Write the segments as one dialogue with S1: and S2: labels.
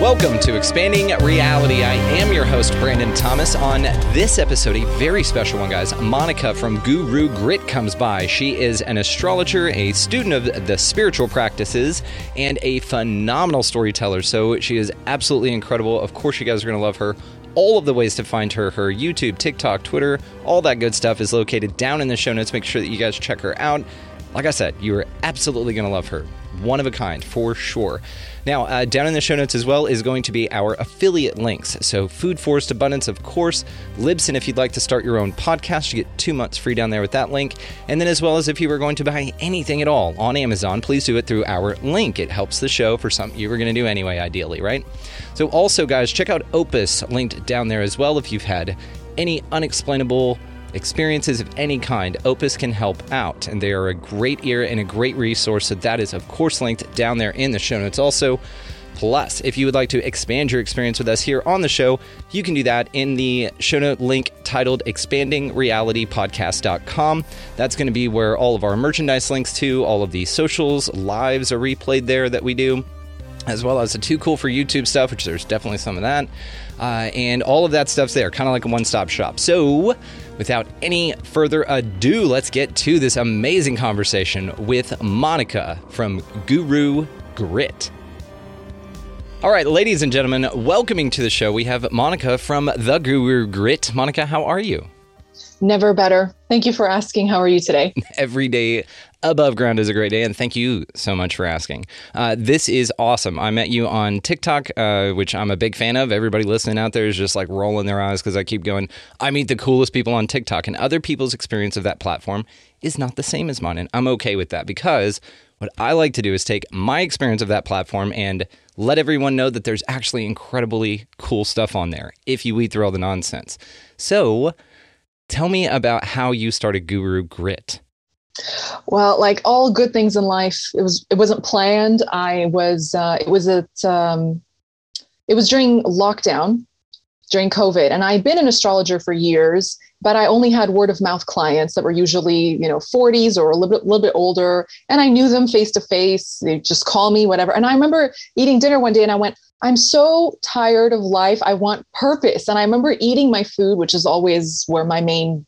S1: Welcome to Expanding Reality. I am your host, Brandon Thomas. On this episode, a very special one, guys. Monika from Guru Grit comes by. She is an astrologer, a student of the spiritual practices, and a phenomenal storyteller. So she is absolutely incredible. Of course, you guys are going to love her. All of the ways to find her, her YouTube, TikTok, Twitter, all that good stuff is located down in the show notes. Make sure that you guys check her out. Like I said, you are absolutely going to love her. One of a kind, for sure. Now, uh, down in the show notes as well is going to be our affiliate links. So, Food Forest Abundance, of course, Libsyn, if you'd like to start your own podcast, you get two months free down there with that link. And then, as well as if you were going to buy anything at all on Amazon, please do it through our link. It helps the show for something you were going to do anyway, ideally, right? So, also, guys, check out Opus linked down there as well if you've had any unexplainable experiences of any kind, Opus can help out, and they are a great ear and a great resource. So that is, of course, linked down there in the show notes. Also, Plus, if you would like to expand your experience with us here on the show, you can do that in the show note link titled expandingrealitypodcast.com. That's going to be where all of our merchandise links to, all of the socials, lives are replayed there that we do as well as the too cool for YouTube stuff, which there's definitely some of that. Uh, and all of that stuff's there, kind of like a one stop shop. So, without any further ado, let's get to this amazing conversation with Monika from Guru Grit. All right, ladies and gentlemen, welcoming to the show, we have Monika from The Guru Grit. Monika, how are you?
S2: Never better. Thank you for asking. How are you today?
S1: Every day above ground is a great day, and thank you so much for asking. Uh, this is awesome. I met you on TikTok, uh, which I'm a big fan of. Everybody listening out there is just like rolling their eyes because I keep going, I meet the coolest people on TikTok, and other people's experience of that platform is not the same as mine. And I'm okay with that because what I like to do is take my experience of that platform and let everyone know that there's actually incredibly cool stuff on there if you weed through all the nonsense. So, tell me about how you started Guru Grit.
S2: Well, like all good things in life, it was it wasn't planned. I was uh, it was at um, it was during lockdown, during COVID, and I'd been an astrologer for years, but I only had word of mouth clients that were usually you know 40s or a little bit little bit older, and I knew them face to face. They just call me whatever. And I remember eating dinner one day, and I went. I'm so tired of life. I want purpose. And I remember eating my food, which is always where my main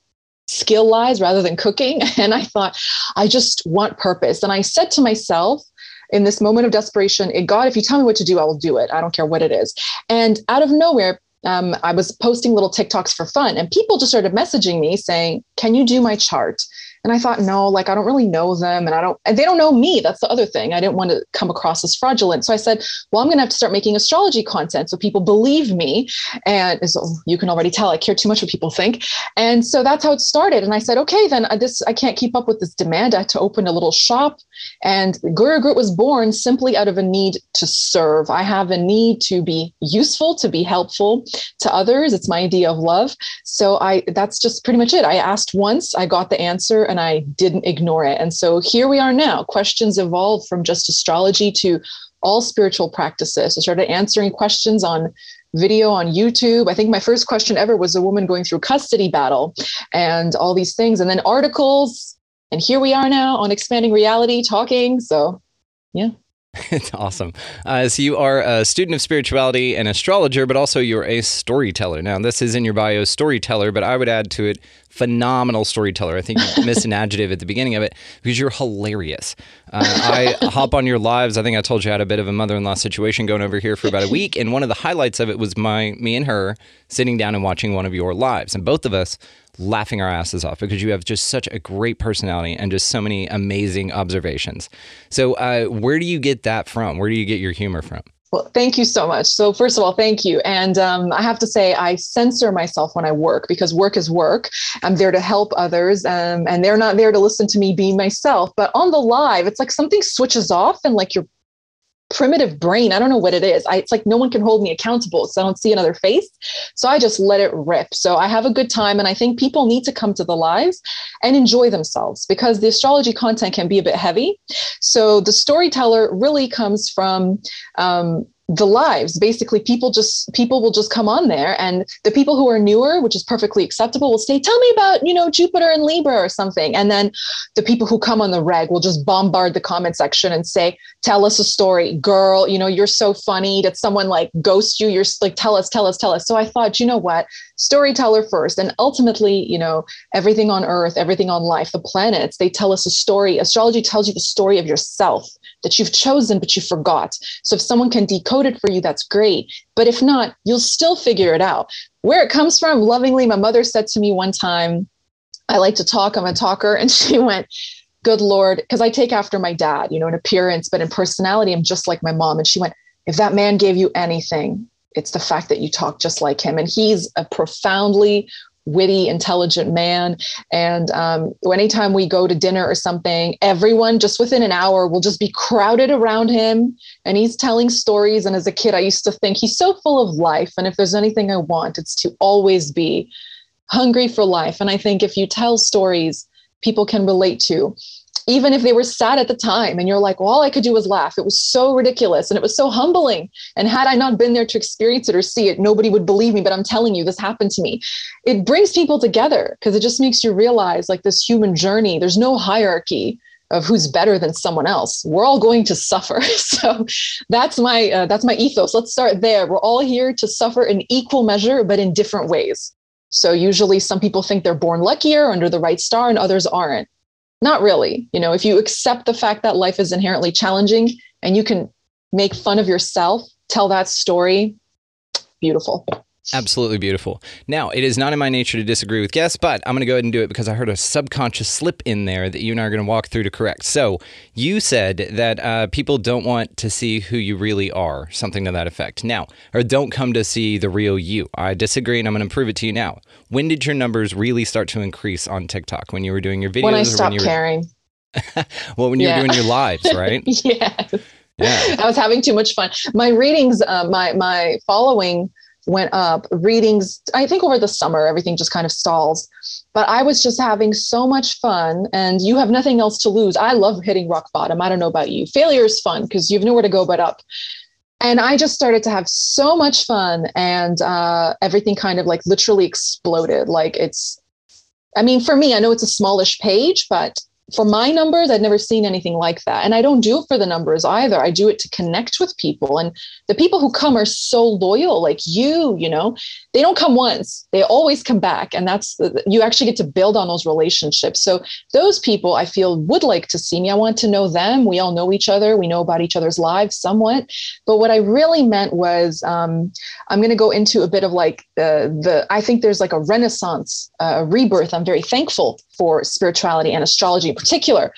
S2: skill lies rather than cooking. And I thought, I just want purpose. And I said to myself, in this moment of desperation, God, if you tell me what to do, I will do it. I don't care what it is. And out of nowhere, um, I was posting little TikToks for fun, and people just started messaging me saying, Can you do my chart? And I thought, no, like I don't really know them and I don't, and they don't know me. That's the other thing. I didn't want to come across as fraudulent. So I said, well, I'm going to have to start making astrology content so people believe me. And so you can already tell I care too much what people think. And so that's how it started. And I said, okay, then uh, this, I can't keep up with this demand. I had to open a little shop. And Guru Grit was born simply out of a need to serve. I have a need to be useful, to be helpful to others. It's my idea of love. So I, that's just pretty much it. I asked once, I got the answer and I didn't ignore it. And so here we are now. Questions evolved from just astrology to all spiritual practices. I started answering questions on video on YouTube. I think my first question ever was a woman going through custody battle and all these things, and then articles. And here we are now on Expanding Reality talking. So, yeah.
S1: It's awesome. Uh, so you are a student of spirituality and astrologer, but also you're a storyteller. Now, this is in your bio, storyteller, but I would add to it phenomenal storyteller. I think you missed an adjective at the beginning of it because you're hilarious. Uh, I hop on your lives. I think I told you I had a bit of a mother-in-law situation going over here for about a week, and one of the highlights of it was my me and her sitting down and watching one of your lives, and both of us laughing our asses off because you have just such a great personality and just so many amazing observations. So, uh, where do you get that from? Where do you get your humor from?
S2: Well, thank you so much. So, first of all, thank you. And um, I have to say, I censor myself when I work because work is work. I'm there to help others, um, and they're not there to listen to me be myself. But on the live, it's like something switches off, and like your primitive brain, I don't know what it is. I, it's like no one can hold me accountable because I don't see another face. So I just let it rip. So I have a good time. And I think people need to come to the lives and enjoy themselves because the astrology content can be a bit heavy. So the storyteller really comes from, um, the lives basically people just people will just come on there and the people who are newer which is perfectly acceptable will say tell me about you know jupiter and libra or something and then the people who come on the reg will just bombard the comment section and say tell us a story. Girl you know you're so funny did someone like ghost you. You're like tell us tell us tell us. So i thought you know what? Storyteller first. And ultimately you know everything on earth everything on life the planets they tell us a story. Astrology tells you the story of yourself that you've chosen but you forgot. So if someone can decode it for you that's great. But if not you'll still figure it out. Where it comes from lovingly my mother said to me one time i like to talk. I'm a talker. And she went good lord because i take after my dad you know in appearance but in personality i'm just like my mom and she went if that man gave you anything it's the fact that you talk just like him and he's a profoundly witty, intelligent man. And um, anytime we go to dinner or something, everyone just within an hour will just be crowded around him and he's telling stories. And as a kid, I used to think he's so full of life. And if there's anything I want, it's to always be hungry for life. And I think if you tell stories people can relate to, even if they were sad at the time and you're like well, all i could do was laugh. It was so ridiculous and it was so humbling. And had i not been there to experience it or see it nobody would believe me but i'm telling you this happened to me. It brings people together because it just makes you realize like this human journey. There's no hierarchy of who's better than someone else. We're all going to suffer. So that's my uh, that's my ethos. Let's start there. We're all here to suffer in equal measure but in different ways so usually some people think they're born luckier under the right star and others aren't not really. You know, if you accept the fact that life is inherently challenging and you can make fun of yourself, tell that story, beautiful.
S1: Absolutely beautiful. Now, it is not in my nature to disagree with guests, but I'm going to go ahead and do it because I heard a subconscious slip in there that you and I are going to walk through to correct. So, you said that uh, people don't want to see who you really are, something to that effect. Now, or don't come to see the real you. I disagree, and I'm going to prove it to you now. When did your numbers really start to increase on TikTok? When you were doing your videos?
S2: When I stopped
S1: when
S2: caring.
S1: well, when you yeah. were doing your lives, right?
S2: yes.
S1: Yeah.
S2: I was having too much fun. My readings, uh, my my following went up. Readings, I think over the summer, everything just kind of stalls. But I was just having so much fun, and you have nothing else to lose. I love hitting rock bottom. I don't know about you. Failure is fun because you have nowhere to go but up. And I just started to have so much fun, and uh, everything kind of like literally exploded. Like it's, I mean, for me, I know it's a smallish page, but for my numbers, I'd never seen anything like that. And I don't do it for the numbers either. I do it to connect with people. And the people who come are so loyal, like you, you know, they don't come once, they always come back. And that's, you actually get to build on those relationships. So those people I feel would like to see me. I want to know them. We all know each other, we know about each other's lives somewhat. But what I really meant was um, I'm going to go into a bit of like the, the, I think there's like a renaissance, uh, a rebirth. I'm very thankful for spirituality and astrology in particular.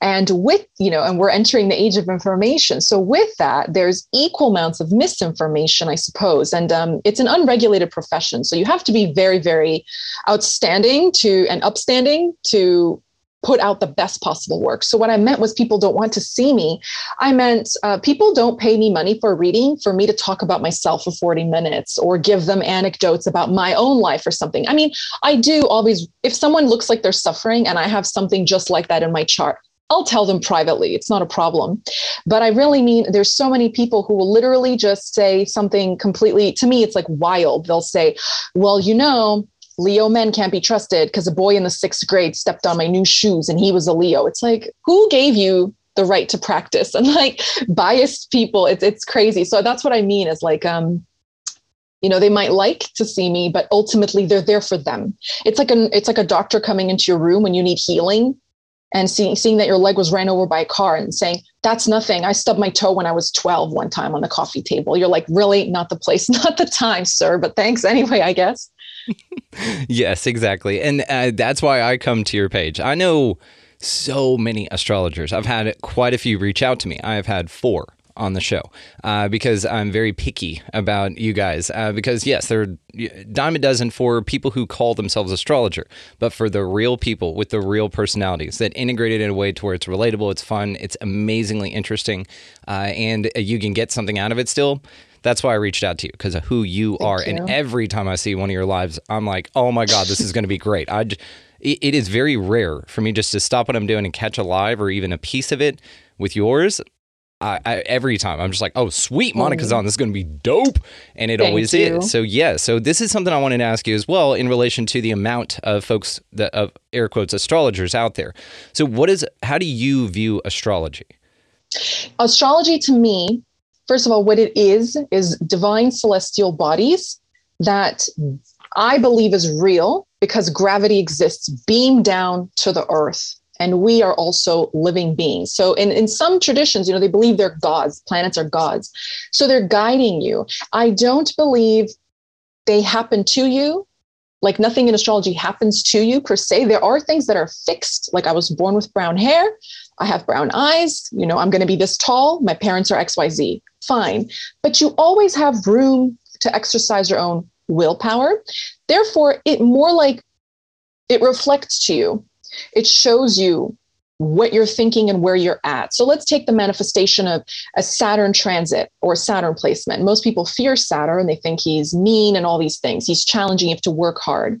S2: And with, you know, and we're entering the age of information. So with that, there's equal amounts of misinformation, I suppose. And um, it's an unregulated profession. So you have to be very, very outstanding to and upstanding to put out the best possible work. So what I meant was people don't want to see me. I meant uh, people don't pay me money for reading for me to talk about myself for 40 minutes or give them anecdotes about my own life or something. I mean, I do always, if someone looks like they're suffering and I have something just like that in my chart, I'll tell them privately. It's not a problem. But I really mean there's so many people who will literally just say something completely, to me, it's like wild. They'll say, well, you know, Leo men can't be trusted because a boy in the sixth grade stepped on my new shoes and he was a Leo. It's like, who gave you the right to practice? And like biased people, it's it's crazy. So that's what I mean is like um you know they might like to see me but ultimately they're there for them it's like a it's like a doctor coming into your room when you need healing and seeing seeing that your leg was ran over by a car and saying that's nothing i stubbed my toe when i was 12 one time on the coffee table you're like really not the place not the time sir but thanks anyway i guess
S1: yes, exactly. And uh, that's why I come to your page. I know so many astrologers. I've had quite a few reach out to me. I have had four on the show uh, because I'm very picky about you guys. Uh, because yes, they're dime a dozen for people who call themselves astrologer, but for the real people with the real personalities that integrate it in a way to where it's relatable, it's fun, it's amazingly interesting, uh, and you can get something out of it still. That's why I reached out to you because of who you
S2: Thank
S1: are.
S2: you.
S1: And every time I see one of your lives, I'm like, oh my God, this is going to be great. I, it it is very rare for me just to stop what I'm doing and catch a live or even a piece of it with yours. I, I, every time I'm just like, oh, sweet, Monika's mm-hmm. on. This is going to be dope. And it
S2: Thank
S1: always
S2: you.
S1: is. So, yeah. So, this is something I wanted to ask you as well in relation to the amount of folks that, of air quotes, astrologers out there. So, what is, how do you view astrology?
S2: astrology to me first of all what it is is divine celestial bodies that i believe is real because gravity exists beam down to the earth and we are also living beings. So in, in some traditions you know they believe they're gods planets are gods. So they're guiding you. I don't believe they happen to you like nothing in astrology happens to you per se. There are things that are fixed like i was born with brown hair I have brown eyes, you know, I'm going to be this tall, my parents are XYZ. Fine. But you always have room to exercise your own willpower. Therefore, it more like it reflects to you. It shows you what you're thinking and where you're at. So let's take the manifestation of a Saturn transit or Saturn placement. Most people fear Saturn, they think he's mean and all these things. He's challenging, you have to work hard.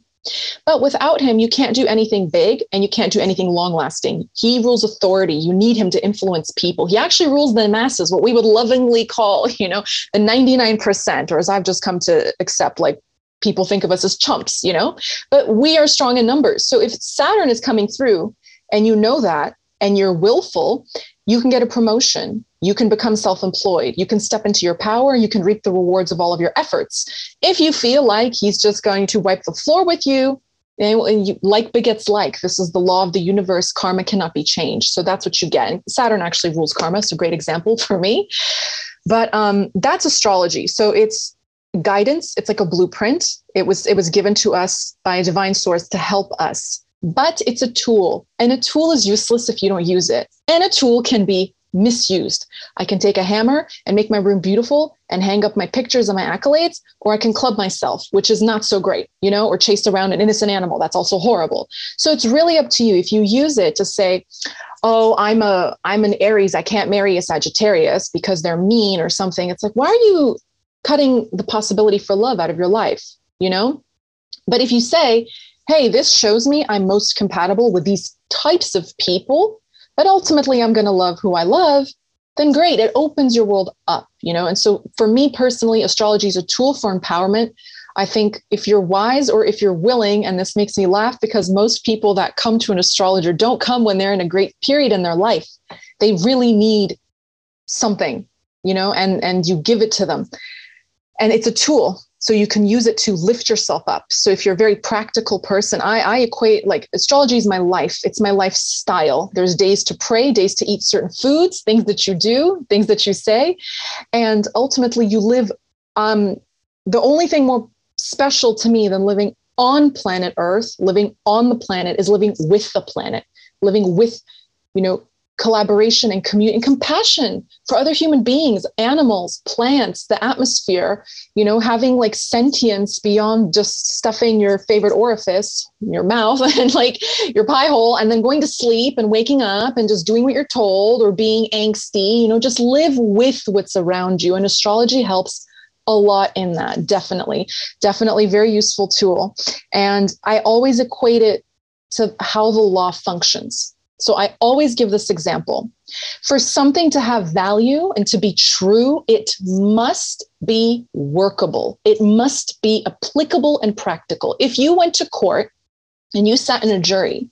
S2: But without him, you can't do anything big and you can't do anything long lasting. He rules authority. You need him to influence people. He actually rules the masses, what we would lovingly call, you know, the 99%, or as I've just come to accept, like people think of us as chumps, you know, but we are strong in numbers. So if Saturn is coming through and you know that and you're willful, you can get a promotion. You can become self employed. You can step into your power. You can reap the rewards of all of your efforts. If you feel like he's just going to wipe the floor with you, and you, like begets like. This is the law of the universe. Karma cannot be changed. So that's what you get. Saturn actually rules karma. A great example for me. But um, that's astrology. So it's guidance. It's like a blueprint. It was it was given to us by a divine source to help us. But it's a tool, and a tool is useless if you don't use it. And a tool can be misused. I can take a hammer and make my room beautiful and hang up my pictures and my accolades, or I can club myself, which is not so great, you know, or chase around an innocent animal. That's also horrible. So it's really up to you. If you use it to say, oh, I'm a I'm an Aries, I can't marry a Sagittarius because they're mean or something. It's like, why are you cutting the possibility for love out of your life? You know? But if you say, hey, this shows me I'm most compatible with these types of people, but ultimately I'm going to love who I love, then great. It opens your world up, you know? And so for me personally, astrology is a tool for empowerment. I think if you're wise or if you're willing, and this makes me laugh because most people that come to an astrologer don't come when they're in a great period in their life. They really need something, you know, and and you give it to them. And it's a tool so you can use it to lift yourself up. So if you're a very practical person i, I equate like astrology is my life. It's my lifestyle. There's days to pray days to eat certain foods things that you do things that you say. And ultimately you live um the only thing more special to me than living on planet earth living on the planet is living with the planet living with you know collaboration and community and compassion for other human beings animals plants the atmosphere you know having like sentience beyond just stuffing your favorite orifice in your mouth and like your pie hole and then going to sleep and waking up and just doing what you're told or being angsty you know just live with what's around you. And astrology helps a lot in that definitely definitely very useful tool. And i always equate it to how the law functions so I always give this example. For something to have value and to be true, it must be workable. It must be applicable and practical. If you went to court and you sat in a jury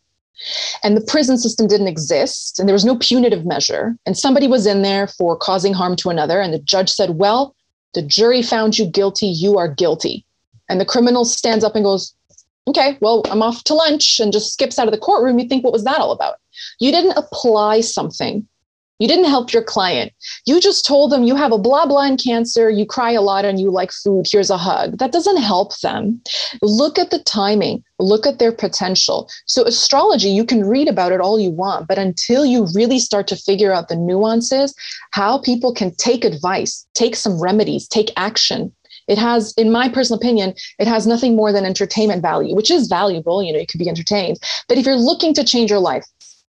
S2: and the prison system didn't exist and there was no punitive measure and somebody was in there for causing harm to another and the judge said, "Well, the jury found you guilty, you are guilty." And the criminal stands up and goes, "Okay, well, I'm off to lunch," and just skips out of the courtroom. You think, what was that all about? You didn't apply something You didn't help your client. You just told them you have a blah blah in cancer, you cry a lot and you like food, here's a hug. That doesn't help them. Look at the timing, look at their potential. So, astrology, you can read about it all you want, but until you really start to figure out the nuances, how people can take advice, take some remedies, take action, it has in my personal opinion it has nothing more than entertainment value which is valuable you know you could be entertained but if you're looking to change your life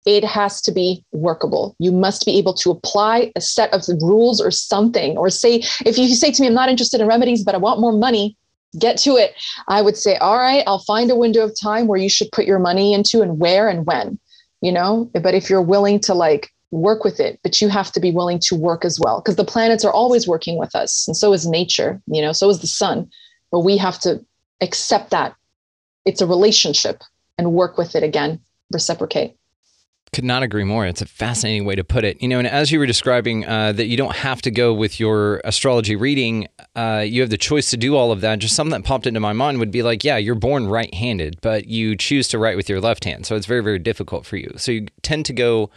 S2: it has to be workable. You must be able to apply a set of rules or something, or say, if you say to me, I'm not interested in remedies, but I want more money, get to it. I would say, all right, I'll find a window of time where you should put your money into and where and when, you know? But if you're willing to like work with it, but you have to be willing to work as well, because the planets are always working with us, and so is nature, you know, so is the sun. But we have to accept that it's a relationship and work with it again, reciprocate.
S1: Could not agree more. It's a fascinating way to put it. You know, and as you were describing uh, that you don't have to go with your astrology reading, uh, you have the choice to do all of that. Just something that popped into my mind would be like, yeah, you're born right handed, but you choose to write with your left hand. So it's very, very difficult for you. So you tend to go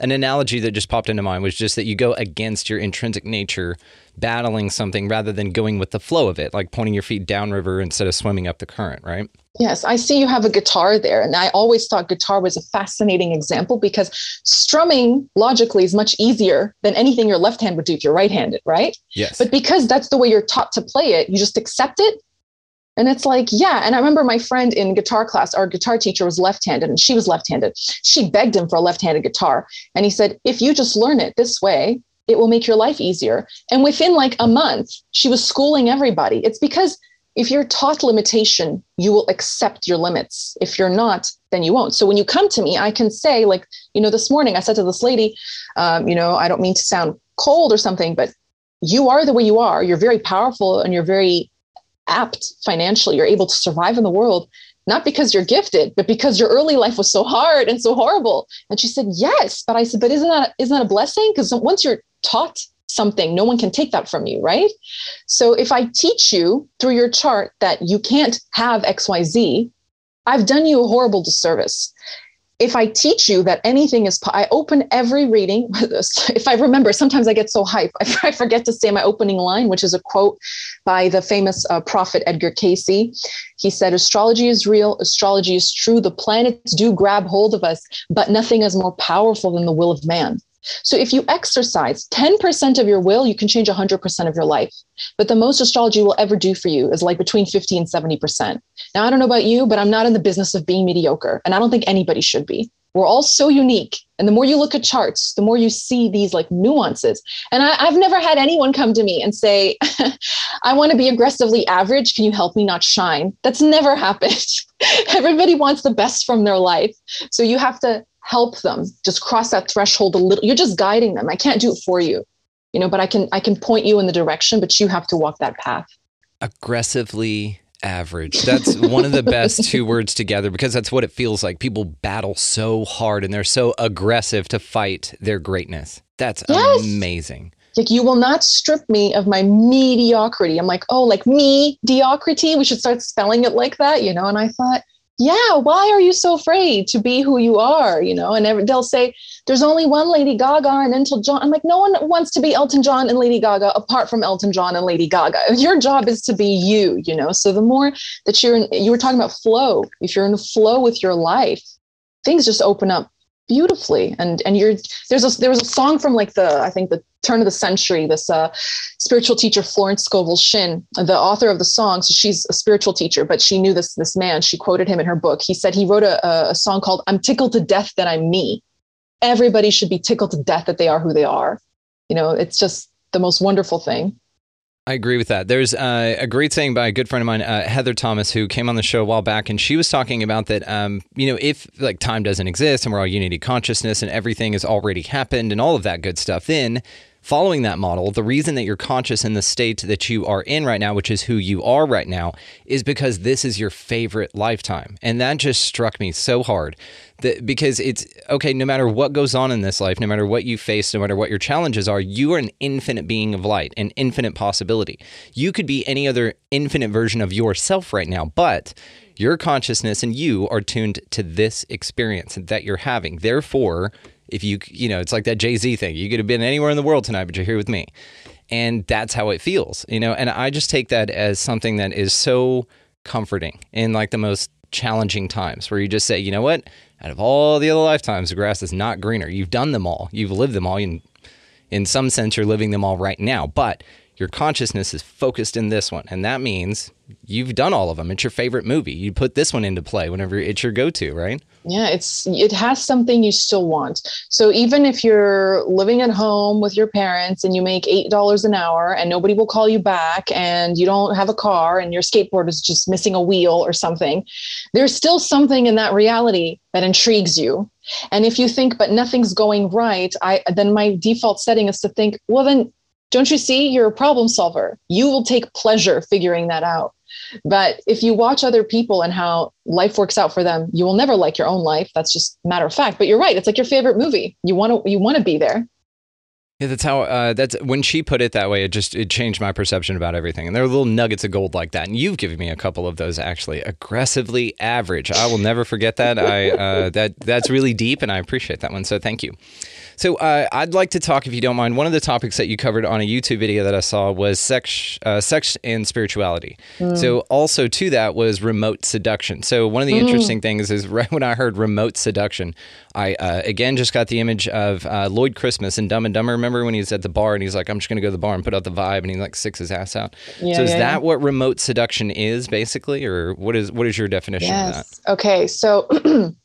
S1: an analogy that just popped into mind was just that you go against your intrinsic nature, battling something rather than going with the flow of it, like pointing your feet downriver instead of swimming up the current, right?
S2: Yes, I see you have a guitar there. And I always thought guitar was a fascinating example because strumming logically is much easier than anything your left hand would do if you're right handed, right?
S1: Yes.
S2: But because that's the way you're taught to play it, you just accept it and it's like, yeah. And I remember my friend in guitar class, our guitar teacher was left handed and she was left handed. She begged him for a left handed guitar. And he said, if you just learn it this way, it will make your life easier. And within like a month, she was schooling everybody. It's because if you're taught limitation, you will accept your limits. If you're not, then you won't. So when you come to me, I can say, like, you know, this morning I said to this lady, um, you know, I don't mean to sound cold or something, but you are the way you are. You're very powerful and you're very apt financially, you're able to survive in the world, not because you're gifted, but because your early life was so hard and so horrible. And she said, Yes. But I said, But isn't that isn't that a blessing? Because once you're taught something, no one can take that from you, right? So if I teach you through your chart that you can't have XYZ, I've done you a horrible disservice if I teach you that anything is, I open every reading. If I remember, sometimes I get so hype, I forget to say my opening line, which is a quote by the famous uh, prophet Edgar Cayce. He said, Astrology is real, astrology is true. The planets do grab hold of us, but nothing is more powerful than the will of man. So if you exercise 10% of your will, you can change 100% of your life. But the most astrology will ever do for you is like between 50 and 70%. Now, I don't know about you, but I'm not in the business of being mediocre. And I don't think anybody should be. We're all so unique. And the more you look at charts, the more you see these like nuances. And I, have never had anyone come to me and say, I want to be aggressively average. Can you help me not shine? That's never happened. Everybody wants the best from their life. So you have to help them just cross that threshold a little you're just guiding them. I can't do it for you you know but i can i can point you in the direction but you have to walk that path.
S1: Aggressively average. That's one of the best two words together because that's what it feels like. People battle so hard and they're so aggressive to fight their greatness. That's yes. amazing.
S2: Like you will not strip me of my mediocrity. I'm like oh like me mediocrity we should start spelling it like that you know? And i thought yeah, why are you so afraid to be who you are? You know, and every, they'll say, there's only one Lady Gaga and Elton John. I'm like, no one wants to be Elton John and Lady Gaga apart from Elton John and Lady Gaga. Your job is to be you, you know. So the more that you're in, you were talking about flow, if you're in flow with your life, things just open up beautifully. And and you're there's a there was a song from like the i think the turn of the century this uh, spiritual teacher florence scovel shinn the author of the song. So she's a spiritual teacher but she knew this this man. She quoted him in her book. He said he wrote a, a song called i'm tickled to death that i'm me. Everybody should be tickled to death that they are who they are. You know it's just the most wonderful thing
S1: I agree with that. There's uh, a great saying by a good friend of mine, uh, Heather Thomas, who came on the show a while back, and she was talking about that. Um, you know, if like time doesn't exist and we're all unity consciousness and everything has already happened and all of that good stuff, then following that model, the reason that you're conscious in the state that you are in right now, which is who you are right now, is because this is your favorite lifetime. And that just struck me so hard that because it's okay, no matter what goes on in this life, no matter what you face, no matter what your challenges are, you are an infinite being of light, an infinite possibility. You could be any other infinite version of yourself right now, but your consciousness and you are tuned to this experience that you're having. Therefore, if you you know it's like that jay-z thing. You could have been anywhere in the world tonight but you're here with me. And that's how it feels you know? And i just take that as something that is so comforting in like the most challenging times where you just say you know what? Out of all the other lifetimes the grass is not greener. You've done them all. You've lived them all. And in some sense you're living them all right now. But your consciousness is focused in this one. And that means you've done all of them. It's your favorite movie. You put this one into play whenever it's your go-to right?
S2: Yeah it's it has something you still want. So even if you're living at home with your parents and you make eight dollars an hour and nobody will call you back and you don't have a car and your skateboard is just missing a wheel or something there's still something in that reality that intrigues you. And if you think but nothing's going right i then my default setting is to think well then don't you see you're a problem solver you will take pleasure figuring that out but if you watch other people and how life works out for them, you will never like your own life. That's just matter of fact. But you're right. It's like your favorite movie. You want to you want to be there.
S1: Yeah, that's how. Uh, that's when she put it that way. It just it changed my perception about everything. And there are little nuggets of gold like that. And you've given me a couple of those actually. Aggressively average. I will never forget that. I uh, that that's really deep, and I appreciate that one. So thank you. So uh, I'd like to talk, if you don't mind. One of the topics that you covered on a YouTube video that I saw was sex, uh, sex and spirituality. Mm. So also to that was remote seduction. So one of the mm. interesting things is right when I heard remote seduction, I uh, again just got the image of uh, Lloyd Christmas and Dumb and Dumber. Remember when he's at the bar and he's like, "I'm just going to go to the bar and put out the vibe," and he like sticks his ass out. Yeah, so is yeah, that yeah. what remote seduction is basically, or what is what is your definition yes. of that?
S2: Okay, so.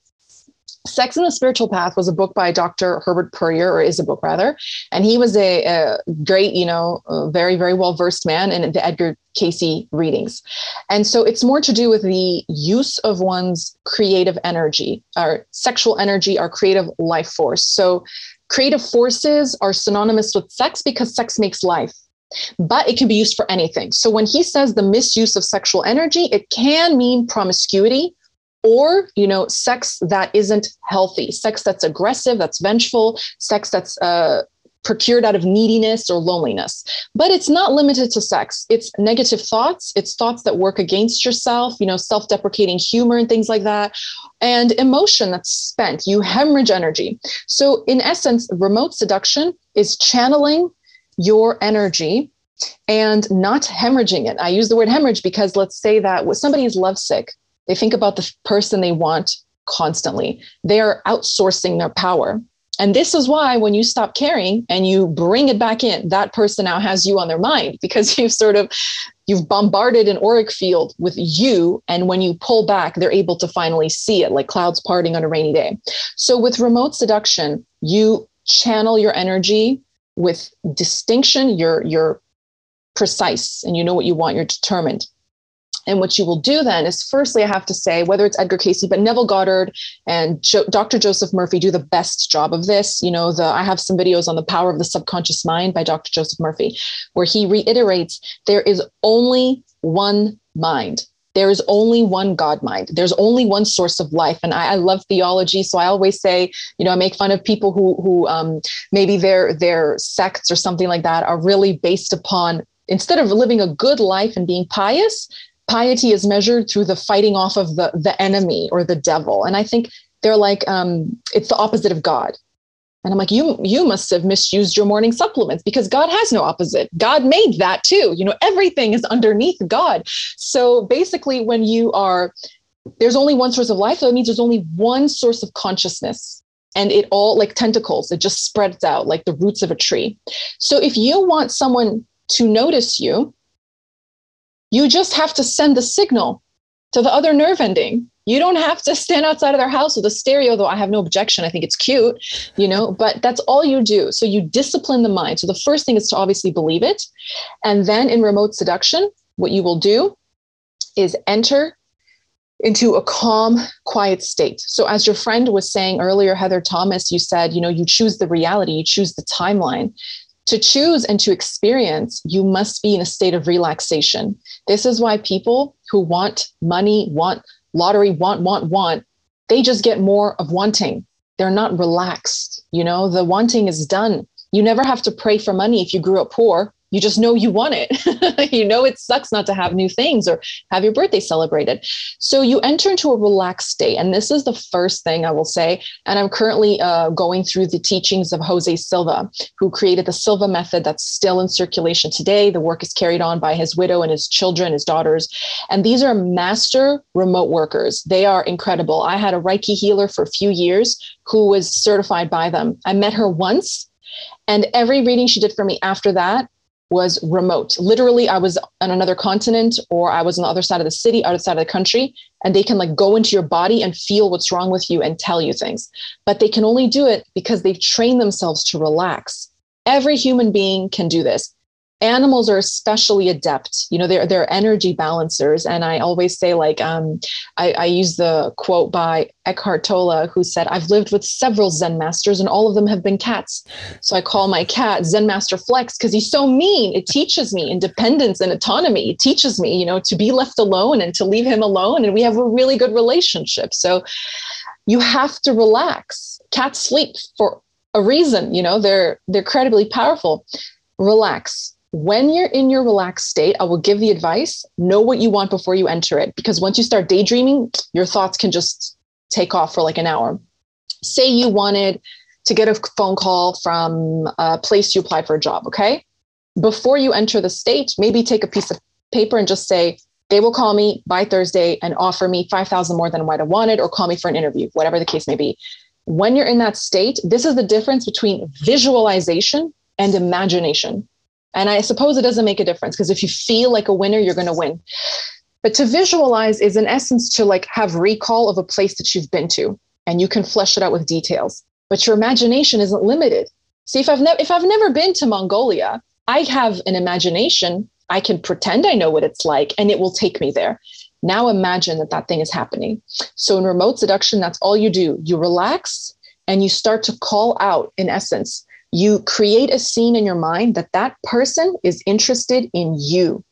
S2: Sex in the Spiritual Path was a book by Dr. Herbert Puryear, or is a book rather, and he was a, a great, you know, very, very well versed man in the Edgar Cayce readings. And so it's more to do with the use of one's creative energy, our sexual energy, our creative life force. So creative forces are synonymous with sex because sex makes life but it can be used for anything. So when he says the misuse of sexual energy, it can mean promiscuity, or you know sex that isn't healthy sex that's aggressive that's vengeful sex that's uh, procured out of neediness or loneliness. But it's not limited to sex. It's negative thoughts. It's thoughts that work against yourself you know self-deprecating humor and things like that and emotion that's spent. You hemorrhage energy. So in essence remote seduction is channeling your energy and not hemorrhaging it. I use the word hemorrhage because let's say that somebody is lovesick they think about the person they want constantly. They are outsourcing their power. And this is why when you stop caring and you bring it back in, that person now has you on their mind because you've sort of you've bombarded an auric field with you and when you pull back they're able to finally see it like clouds parting on a rainy day. So with remote seduction, you channel your energy with distinction, you're you're precise and you know what you want, you're determined. And what you will do then is, firstly, I have to say, whether it's Edgar Cayce, but Neville Goddard and jo- Dr. Joseph Murphy do the best job of this. You know, the I have some videos on the power of the subconscious mind by Dr. Joseph Murphy, where he reiterates there is only one mind. There is only one God mind. There's only one source of life. And I, I love theology. So I always say, you know, I make fun of people who who um, maybe their their sects or something like that are really based upon instead of living a good life and being pious, piety is measured through the fighting off of the the enemy or the devil. And i think they're like um, it's the opposite of god. And i'm like you you must have misused your morning supplements because god has no opposite. God made that too. You know everything is underneath god. So basically when you are there's only one source of life so it means there's only one source of consciousness. And it all like tentacles it just spreads out like the roots of a tree. So if you want someone to notice you you just have to send the signal to the other nerve ending. You don't have to stand outside of their house with a stereo, though I have no objection. I think it's cute, you know, but that's all you do. So you discipline the mind. So the first thing is to obviously believe it. And then in remote seduction, what you will do is enter into a calm, quiet state. So, as your friend was saying earlier, Heather Thomas, you said, you know, you choose the reality, you choose the timeline to choose and to experience, you must be in a state of relaxation. This is why people who want money, want lottery, want, want, want, they just get more of wanting. They're not relaxed. You know, the wanting is done. You never have to pray for money if you grew up poor. You just know you want it. you know it sucks not to have new things or have your birthday celebrated. So you enter into a relaxed state. And this is the first thing I will say. And I'm currently uh, going through the teachings of Jose Silva, who created the Silva method that's still in circulation today. The work is carried on by his widow and his children, his daughters. And these are master remote workers. They are incredible. I had a Reiki healer for a few years who was certified by them. I met her once, and every reading she did for me after that was remote. Literally, I was on another continent or I was on the other side of the city, other side of the country, and they can like go into your body and feel what's wrong with you and tell you things. But they can only do it because they've trained themselves to relax. Every human being can do this animals are especially adept. You know they're they're energy balancers. And i always say like um, I, I use the quote by eckhart tolle who said i've lived with several zen masters and all of them have been cats. So i call my cat zen master flex because he's so mean. It teaches me independence and autonomy. It teaches me you know to be left alone and to leave him alone. And we have a really good relationship. So you have to relax. Cats sleep for a reason you know they're they're incredibly powerful. Relax when you're in your relaxed state, I will give the advice know what you want before you enter it. Because once you start daydreaming, your thoughts can just take off for like an hour. Say you wanted to get a phone call from a place you applied for a job, okay? Before you enter the state, maybe take a piece of paper and just say, they will call me by Thursday and offer me 5,000 more than what I wanted or call me for an interview, whatever the case may be. When you're in that state, this is the difference between visualization and imagination. And I suppose it doesn't make a difference because if you feel like a winner, you're going to win. But to visualize is in essence to like have recall of a place that you've been to and you can flesh it out with details. But your imagination isn't limited. See, if I've never if I've never been to Mongolia, I have an imagination. I can pretend I know what it's like and it will take me there. Now imagine that that thing is happening. So in remote seduction, that's all you do. You relax and you start to call out, in essence, you create a scene in your mind that that person is interested in you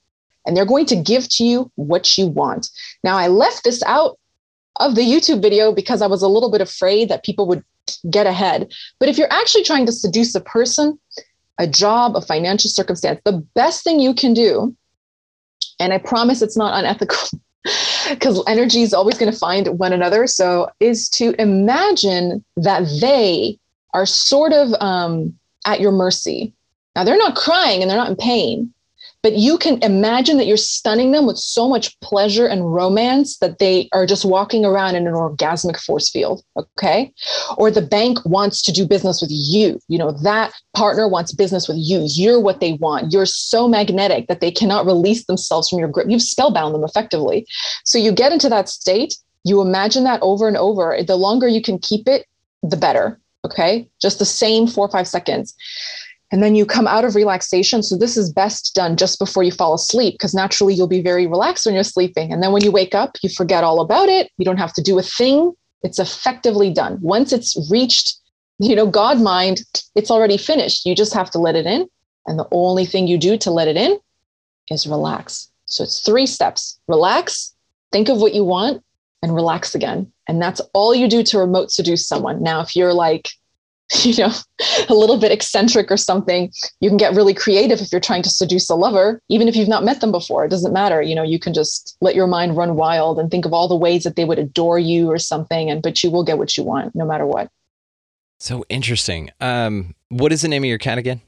S2: and they're going to give to you what you want. Now, I left this out of the YouTube video because I was a little bit afraid that people would get ahead. But if you're actually trying to seduce a person, a job, a financial circumstance, the best thing you can do, and I promise it's not unethical because energy is always going to find one another. So, is to imagine that they are sort of um, at your mercy. Now, they're not crying and they're not in pain, but you can imagine that you're stunning them with so much pleasure and romance that they are just walking around in an orgasmic force field. Okay. Or the bank wants to do business with you. You know, that partner wants business with you. You're what they want. You're so magnetic that they cannot release themselves from your grip. You've spellbound them effectively. So you get into that state. You imagine that over and over. The longer you can keep it, the better. Okay. Just the same four or five seconds. And then you come out of relaxation. So this is best done just before you fall asleep because naturally you'll be very relaxed when you're sleeping. And then when you wake up, you forget all about it. You don't have to do a thing. It's effectively done. Once it's reached, you know, God mind, it's already finished. You just have to let it in. And the only thing you do to let it in is relax. So it's three steps relax, think of what you want, and relax again. And that's all you do to remote seduce someone. Now, if you're like, you know, a little bit eccentric or something, you can get really creative if you're trying to seduce a lover, even if you've not met them before. It doesn't matter. You know, you can just let your mind run wild and think of all the ways that they would adore you or something. And but you will get what you want no matter what.
S1: So interesting. Um, what is the name of your cat again?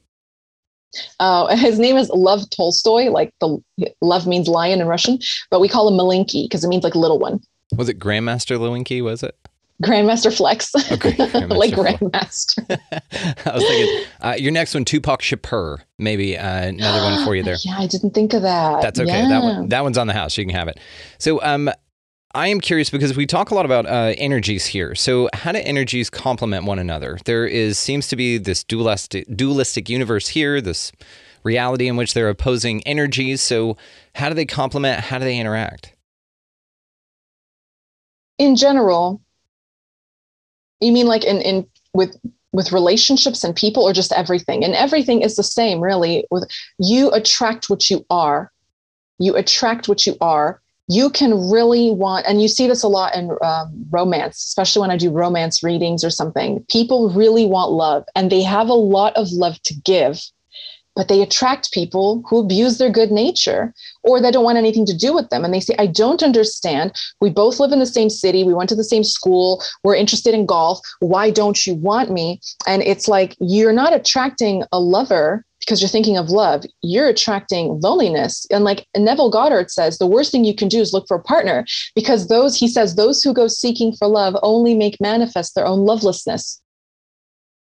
S2: Uh, his name is Lev Tolstoy, like the Lev means lion in Russian, but we call him Malinki because it means like little one.
S1: Was it Grandmaster Lewinky? Was it?
S2: Grandmaster Flex.
S1: Okay, Grandmaster
S2: like Grandmaster.
S1: I was thinking uh, your next one, Tupac Shakur, maybe uh, another one for you there.
S2: Yeah, I didn't think of that.
S1: That's okay.
S2: Yeah.
S1: That one, that one's on the house. You can have it. So, um, I am curious because we talk a lot about uh, energies here. So, how do energies complement one another? There is seems to be this dualistic dualistic universe here. This reality in which they're opposing energies. So, how do they complement? How do they interact?
S2: In general, you mean like in in with with relationships and people or just everything? And everything is the same really. With you attract what you are. You attract what you are. You can really want and you see this a lot in um, romance especially when i do romance readings or something. People really want love and they have a lot of love to give but they attract people who abuse their good nature or that don't want anything to do with them. And they say, I don't understand. We both live in the same city. We went to the same school. We're interested in golf. Why don't you want me? And it's like, you're not attracting a lover because you're thinking of love, you're attracting loneliness. And like Neville Goddard says, the worst thing you can do is look for a partner because those, he says, those who go seeking for love only make manifest their own lovelessness.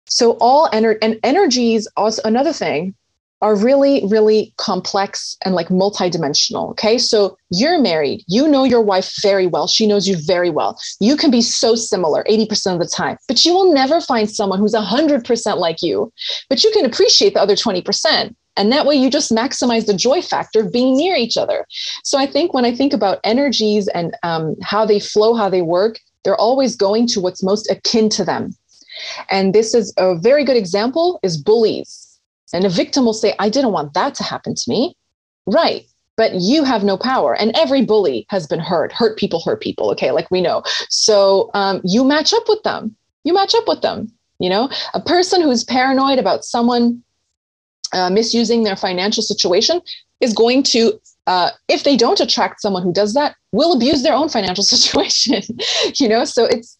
S2: So all energy and energies also another thing are really, really complex and like multidimensional. Okay. So you're married, you know your wife very well. She knows you very well. You can be so similar 80% of the time, but you will never find someone who's 100% like you. But you can appreciate the other 20%. And that way you just maximize the joy factor of being near each other. So I think when I think about energies and um, how they flow, how they work, they're always going to what's most akin to them. And this is a very good example is bullies and a victim will say, I didn't want that to happen to me. Right. But you have no power. And every bully has been hurt. Hurt people hurt people. Okay. Like we know. So um, you match up with them. You match up with them. You know, a person who's paranoid about someone uh, misusing their financial situation is going to, uh, if they don't attract someone who does that, will abuse their own financial situation. you know, so it's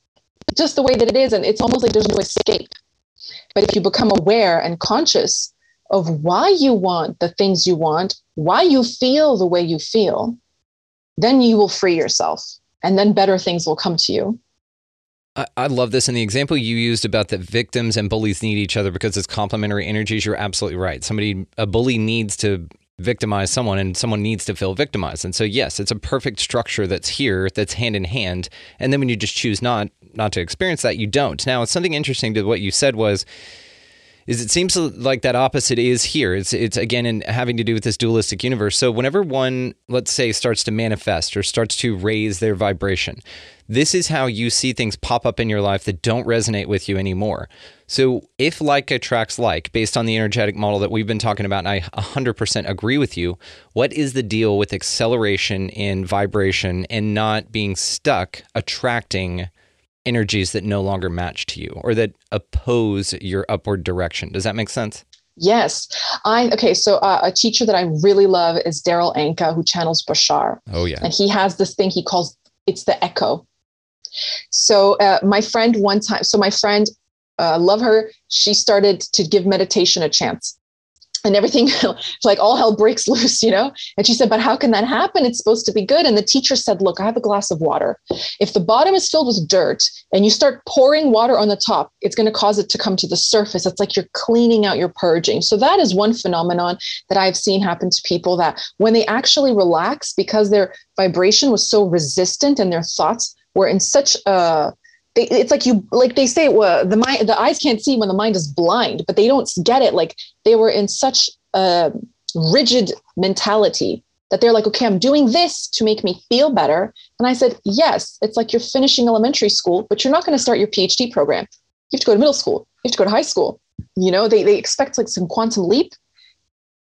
S2: just the way that it is. And it's almost like there's no escape. But if you become aware and conscious of why you want the things you want, why you feel the way you feel, then you will free yourself and then better things will come to you.
S1: I, I love this. And the example you used about that victims and bullies need each other because it's complementary energies, you're absolutely right. Somebody, a bully needs to victimize someone and someone needs to feel victimized. And so yes, it's a perfect structure that's here, that's hand in hand. And then when you just choose not not to experience that, you don't. Now, it's something interesting to what you said was is it seems like that opposite is here. It's it's again in having to do with this dualistic universe. So whenever one, let's say, starts to manifest or starts to raise their vibration, this is how you see things pop up in your life that don't resonate with you anymore. So if like attracts like, based on the energetic model that we've been talking about, and I 100% agree with you, what is the deal with acceleration in vibration and not being stuck attracting? Energies that no longer match to you or that oppose your upward direction. Does that make sense?
S2: Yes. I okay, so uh, a teacher that I really love is Darryl Anka who channels Bashar.
S1: Oh yeah.
S2: And he has this thing he calls it's the echo. So uh, my friend one time so my friend uh, love her she started to give meditation a chance and everything like all hell breaks loose you know? And she said but how can that happen? It's supposed to be good. And the teacher said look i have a glass of water. If the bottom is filled with dirt and you start pouring water on the top it's going to cause it to come to the surface. It's like you're cleaning out you're purging. So that is one phenomenon that i've seen happen to people that when they actually relax because their vibration was so resistant and their thoughts were in such a they, it's like you like they say well, the mind the eyes can't see when the mind is blind but they don't get it. Like they were in such a rigid mentality that they're like okay i'm doing this to make me feel better. And i said yes it's like you're finishing elementary school but you're not going to start your phd program. You have to go to middle school. You have to go to high school. You know they, they expect like some quantum leap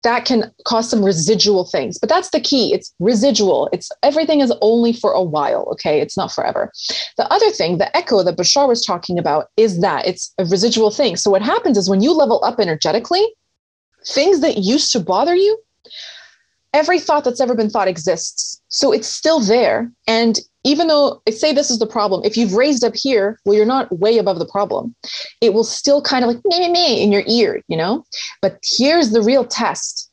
S2: that can cause some residual things but that's the key. It's residual. It's everything is only for a while okay? It's not forever. The other thing the echo that bashar was talking about is that it's a residual thing. So what happens is when you level up energetically things that used to bother you every thought that's ever been thought exists. So it's still there. And even though I say this is the problem if you've raised up here well you're not way above the problem it will still kind of like me me me in your ear you know? But here's the real test.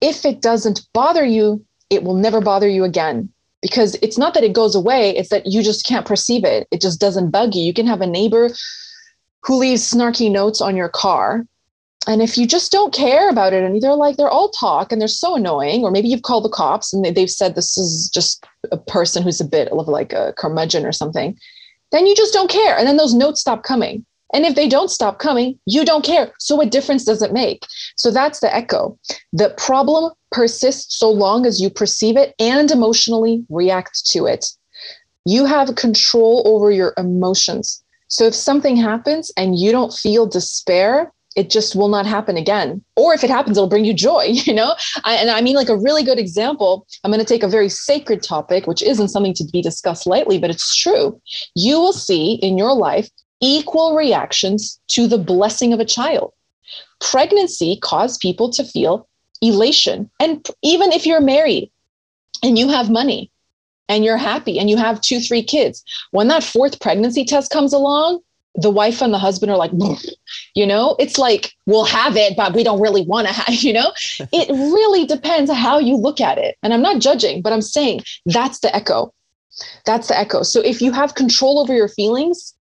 S2: If it doesn't bother you it will never bother you again. Because it's not that it goes away it's that you just can't perceive it. It just doesn't bug you. You can have a neighbor who leaves snarky notes on your car and if you just don't care about it and they're like they're all talk and they're so annoying or maybe you've called the cops and they, have said this is just a person who's a bit of like a curmudgeon or something then you just don't care. And then those notes stop coming. And if they don't stop coming you don't care. So what difference does it make? So that's the echo. The problem persists so long as you perceive it and emotionally react to it. You have control over your emotions. So if something happens and you don't feel despair it just will not happen again. Or if it happens, it'll bring you joy, you know? I, and I mean, like a really good example, I'm going to take a very sacred topic, which isn't something to be discussed lightly, but it's true. You will see in your life equal reactions to the blessing of a child. Pregnancy causes people to feel elation. And even if you're married and you have money and you're happy and you have two, three kids, when that fourth pregnancy test comes along, the wife and the husband are like, you know, it's like, we'll have it, but we don't really want to have, you know, it really depends how you look at it. And I'm not judging, but I'm saying that's the echo. That's the echo. So if you have control over your feelings,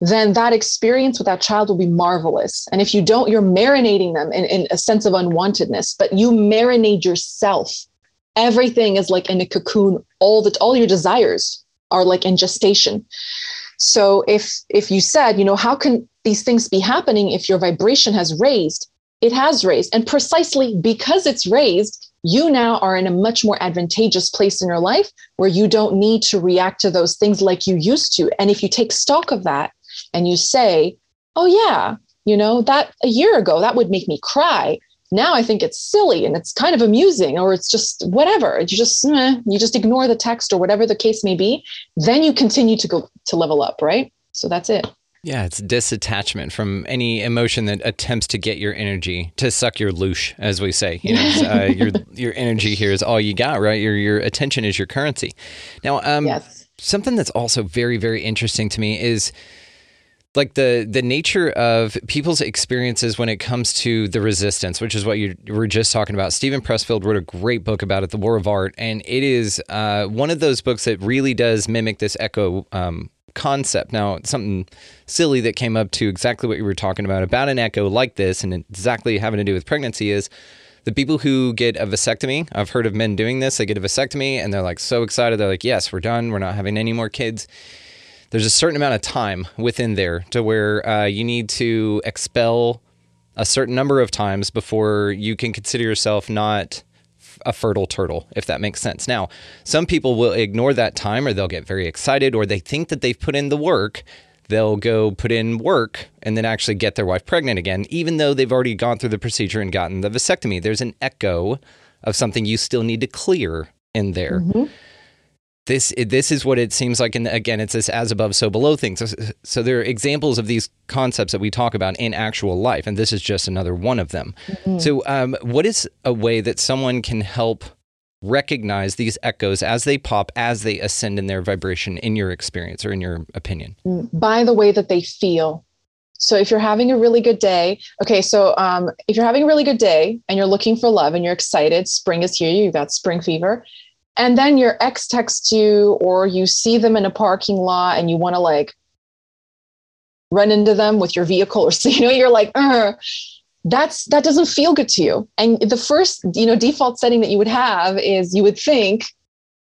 S2: then that experience with that child will be marvelous. And if you don't, you're marinating them in, in a sense of unwantedness, but you marinate yourself. Everything is like in a cocoon. All that all your desires are like in gestation. So if if you said, you know, how can these things be happening if your vibration has raised? It has raised. And precisely because it's raised, you now are in a much more advantageous place in your life where you don't need to react to those things like you used to. And if you take stock of that and you say, oh, yeah, you know, that a year ago, that would make me cry. Now I think it's silly and it's kind of amusing, or it's just whatever. You just eh, you just ignore the text or whatever the case may be. Then you continue to go to level up, right? So that's it.
S1: Yeah, it's disattachment from any emotion that attempts to get your energy to suck your loosh, as we say. You know, uh, your your energy here is all you got, right? Your your attention is your currency. Now, um, yes. something that's also very very interesting to me is like the the nature of people's experiences when it comes to the resistance, which is what you were just talking about. Steven Pressfield wrote a great book about it, The War of Art, and it is uh, one of those books that really does mimic this echo um, concept. Now, something silly that came up to exactly what you were talking about about an echo like this, and exactly having to do with pregnancy is the people who get a vasectomy. I've heard of men doing this. They get a vasectomy and they're like so excited. They're like, "Yes, we're done. We're not having any more kids." There's a certain amount of time within there to where uh, you need to expel a certain number of times before you can consider yourself not a fertile turtle, if that makes sense. Now, some people will ignore that time or they'll get very excited or they think that they've put in the work. They'll go put in work and then actually get their wife pregnant again, even though they've already gone through the procedure and gotten the vasectomy. There's an echo of something you still need to clear in there. Mm-hmm this this is what it seems like and again it's this as above so below thing so, so there are examples of these concepts that we talk about in actual life and this is just another one of them. Mm-hmm. so um, what is a way that someone can help recognize these echoes as they pop as they ascend in their vibration in your experience or in your opinion?
S2: Mm, by the way that they feel. So if you're having a really good day okay so um, if you're having a really good day and you're looking for love and you're excited spring is here you've got spring fever and then your ex texts you or you see them in a parking lot and you want to like run into them with your vehicle or so you know you're like uh, that's that doesn't feel good to you. And the first you know default setting that you would have is you would think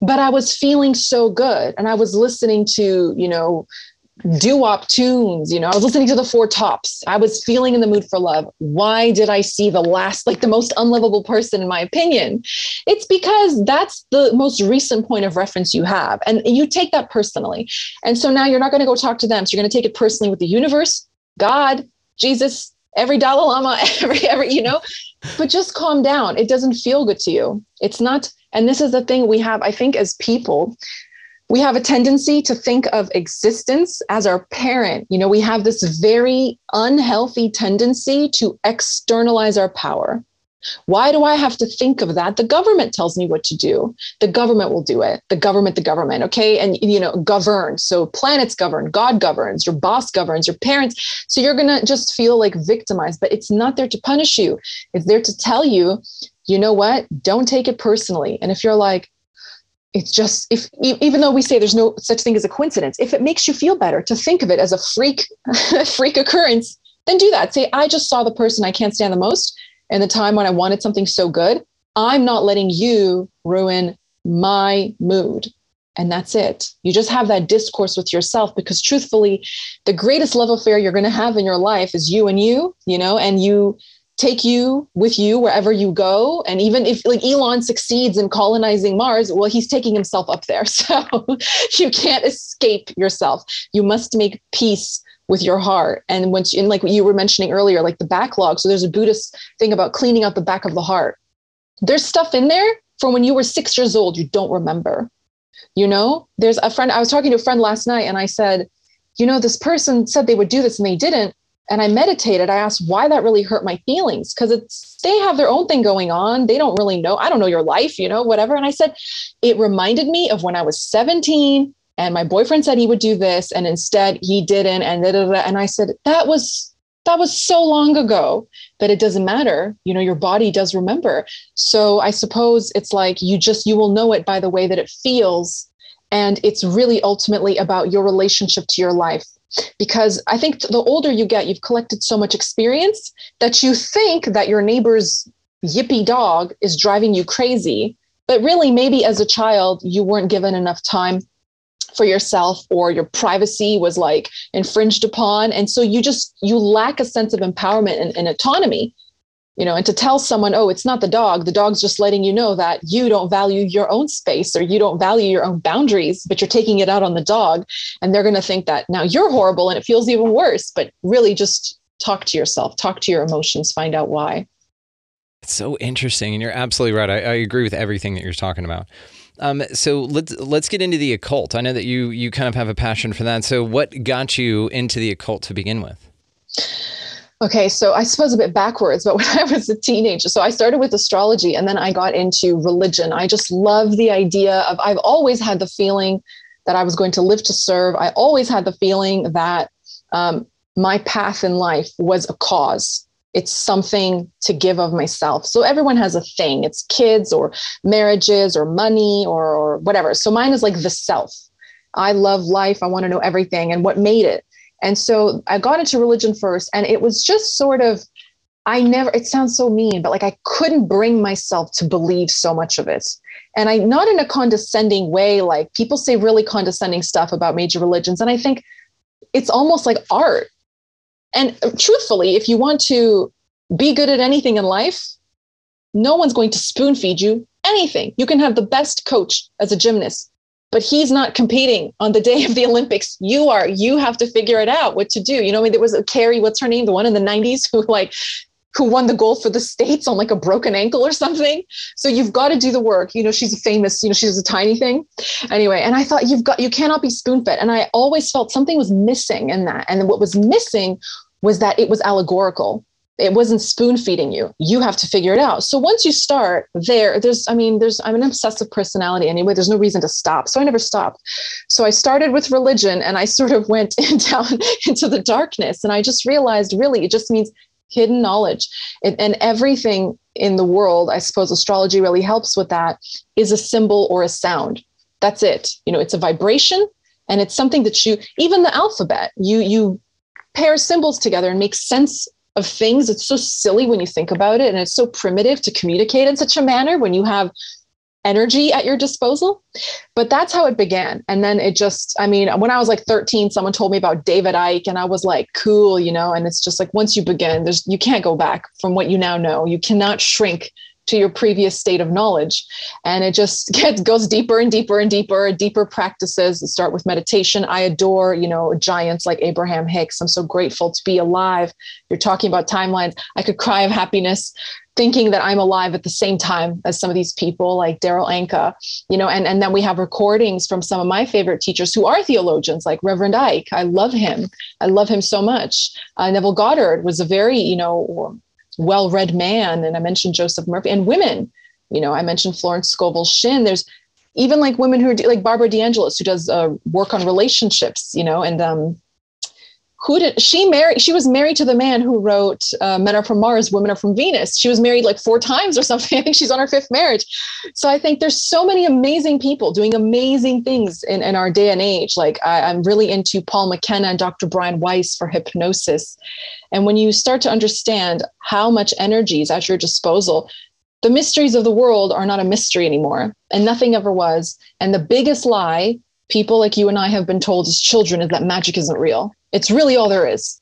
S2: but i was feeling so good and i was listening to you know doo-wop tunes you know? I was listening to the four tops. I was feeling in the mood for love. Why did i see the last like the most unlovable person in my opinion? It's because that's the most recent point of reference you have and you take that personally. And so now you're not going to go talk to them so you're going to take it personally with the universe god jesus every dalai lama every every you know? But just calm down. It doesn't feel good to you. It's not and this is the thing we have i think as people we have a tendency to think of existence as our parent. You know, we have this very unhealthy tendency to externalize our power. Why do I have to think of that? The government tells me what to do. The government will do it. The government, the government, okay? And, you know, govern. So planets govern, God governs, your boss governs, your parents. So you're going to just feel like victimized, but it's not there to punish you. It's there to tell you, you know what? Don't take it personally. And if you're like, it's just if even though we say there's no such thing as a coincidence if it makes you feel better to think of it as a freak freak occurrence then do that. Say i just saw the person i can't stand the most and the time when i wanted something so good. I'm not letting you ruin my mood. And that's it. You just have that discourse with yourself because truthfully the greatest love affair you're going to have in your life is you and you you know and you take you with you wherever you go. And even if like Elon succeeds in colonizing Mars, well, he's taking himself up there. So you can't escape yourself. You must make peace with your heart. And once in like you were mentioning earlier, like the backlog. So there's a Buddhist thing about cleaning out the back of the heart. There's stuff in there from when you were six years old you don't remember. You know, there's a friend, I was talking to a friend last night and I said, you know, this person said they would do this and they didn't and I meditated, I asked why that really hurt my feelings because it's they have their own thing going on. They don't really know. I don't know your life, you know, whatever. And I said, it reminded me of when I was 17 and my boyfriend said he would do this and instead he didn't and da, da, da. and I said that was that was so long ago that it doesn't matter you know your body does remember so i suppose it's like you just you will know it by the way that it feels and it's really ultimately about your relationship to your life because I think the older you get, you've collected so much experience that you think that your neighbor's yippy dog is driving you crazy. But really, maybe as a child, you weren't given enough time for yourself or your privacy was like infringed upon. And so you just, you lack a sense of empowerment and, and autonomy you know and to tell someone oh it's not the dog the dog's just letting you know that you don't value your own space or you don't value your own boundaries but you're taking it out on the dog and they're going to think that now you're horrible and it feels even worse but really just talk to yourself talk to your emotions find out why
S1: it's so interesting and you're absolutely right i, I agree with everything that you're talking about um, so let's let's get into the occult. I know that you you kind of have a passion for that. So what got you into the occult to begin with?
S2: Okay, so I suppose a bit backwards, but when I was a teenager, so I started with astrology and then I got into religion. I just love the idea of, I've always had the feeling that I was going to live to serve. I always had the feeling that um, my path in life was a cause. It's something to give of myself. So everyone has a thing. It's kids or marriages or money or, or whatever. So mine is like the self. I love life. I want to know everything. And what made it and so I got into religion first, and it was just sort of, I never, it sounds so mean, but like I couldn't bring myself to believe so much of it. And I, not in a condescending way, like people say really condescending stuff about major religions. And I think it's almost like art. And uh, truthfully, if you want to be good at anything in life, no one's going to spoon feed you anything. You can have the best coach as a gymnast, but he's not competing on the day of the Olympics. You are. You have to figure it out what to do. You know, I mean, there was a Kerri, what's her name, the one in the '90s who like who won the gold for the states on like a broken ankle or something. So you've got to do the work. You know, she's a famous. You know, she's a tiny thing. Anyway, and I thought you've got you cannot be spoon fed. And I always felt something was missing in that. And what was missing was that it was allegorical it wasn't spoon feeding you. You have to figure it out. So once you start there there's i mean there's i'm an obsessive personality anyway. There's no reason to stop. So i never stopped. So i started with religion and i sort of went in down into the darkness. And i just realized really it just means hidden knowledge. It, and everything in the world i suppose astrology really helps with that is a symbol or a sound. That's it. You know it's a vibration and it's something that you even the alphabet you you pair symbols together and make sense of things. It's so silly when you think about it, and it's so primitive to communicate in such a manner when you have energy at your disposal. But that's how it began. And then it just, I mean, when I was like 13, someone told me about David Icke, and I was like, cool, you know, and it's just like once you begin, there's you can't go back from what you now know. You cannot shrink to your previous state of knowledge. And it just gets goes deeper and deeper and deeper deeper practices. Start with meditation. I adore you know giants like abraham hicks. I'm so grateful to be alive. You're talking about timelines. I could cry of happiness thinking that i'm alive at the same time as some of these people like darryl anka you know and, and then we have recordings from some of my favorite teachers who are theologians like reverend ike. I love him. I love him so much. Uh, neville goddard was a very you know well-read man and i mentioned joseph murphy and women. You know i mentioned florence scovel shinn there's even like women who are like barbara deangelis who does uh, work on relationships you know and um, who did she marry? She was married to the man who wrote uh, Men Are From Mars, Women Are From Venus. She was married like four times or something. I think she's on her fifth marriage. So I think there's so many amazing people doing amazing things in, in our day and age. Like I, I'm really into Paul McKenna and Dr. Brian Weiss for hypnosis. And when you start to understand how much energy is at your disposal, the mysteries of the world are not a mystery anymore, and nothing ever was. And the biggest lie people like you and I have been told as children is that magic isn't real. It's really all there is.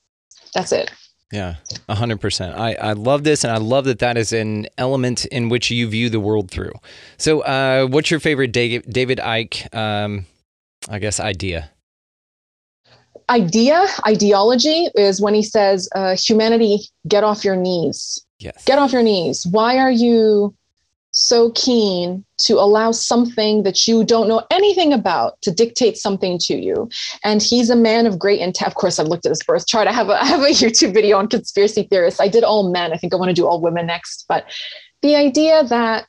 S2: That's it.
S1: Yeah, 100%. I, I love this, and I love that that is an element in which you view the world through. So, uh, what's your favorite David, David Icke, um, I guess, idea?
S2: Idea, ideology is when he says, uh, humanity, get off your knees.
S1: Yes.
S2: Get off your knees. Why are you so keen to allow something that you don't know anything about to dictate something to you. And he's a man of great intent. Of course, I've looked at his birth chart. I have a, I have a YouTube video on conspiracy theorists. I did all men. I think I want to do all women next. But the idea that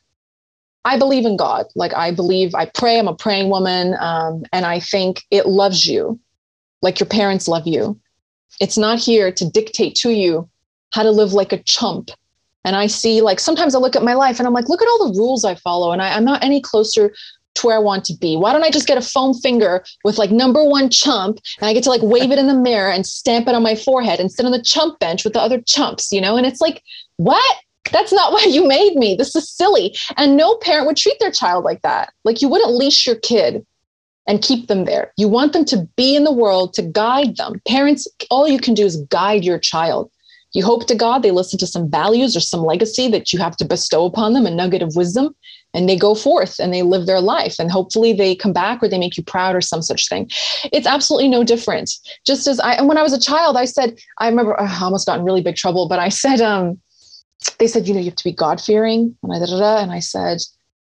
S2: I believe in God, like I believe, I pray, I'm a praying woman. Um, and I think it loves you like your parents love you. It's not here to dictate to you how to live like a chump and I see like sometimes I look at my life and I'm like, look at all the rules I follow, and I, I'm not any closer to where I want to be. Why don't I just get a foam finger with like number one chump and I get to like wave it in the mirror and stamp it on my forehead and sit on the chump bench with the other chumps, you know? And it's like, what? That's not why you made me. This is silly. And no parent would treat their child like that. Like you wouldn't leash your kid and keep them there. You want them to be in the world to guide them. Parents, all you can do is guide your child. You hope to God they listen to some values or some legacy that you have to bestow upon them, a nugget of wisdom, and they go forth and they live their life. And hopefully they come back or they make you proud or some such thing. It's absolutely no different. Just as I, and when I was a child, I said, I remember I almost got in really big trouble, but I said, um, they said, you know, you have to be God fearing. And I, da, da, da, and I said,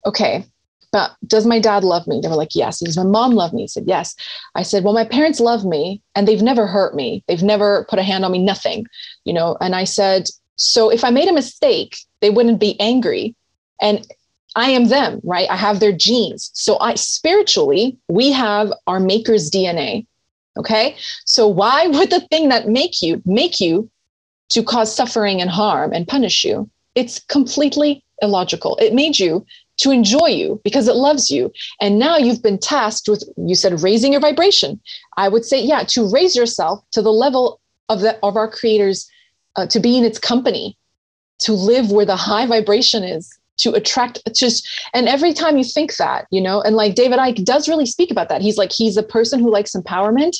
S2: okay, but does my dad love me? They were like, yes. Does my mom love me? He said, yes. I said, well, my parents love me and they've never hurt me. They've never put a hand on me, nothing, you know? And I said, so if I made a mistake, they wouldn't be angry. And I am them, right? I have their genes. So I spiritually, we have our maker's DNA. Okay. So why would the thing that make you make you to cause suffering and harm and punish you? It's completely illogical. It made you to enjoy you because it loves you. And now you've been tasked with, you said, raising your vibration. I would say, yeah, to raise yourself to the level of the of our creators, uh, to be in its company, to live where the high vibration is, to attract just and every time you think that, you know, and like David Icke does really speak about that. He's like, he's a person who likes empowerment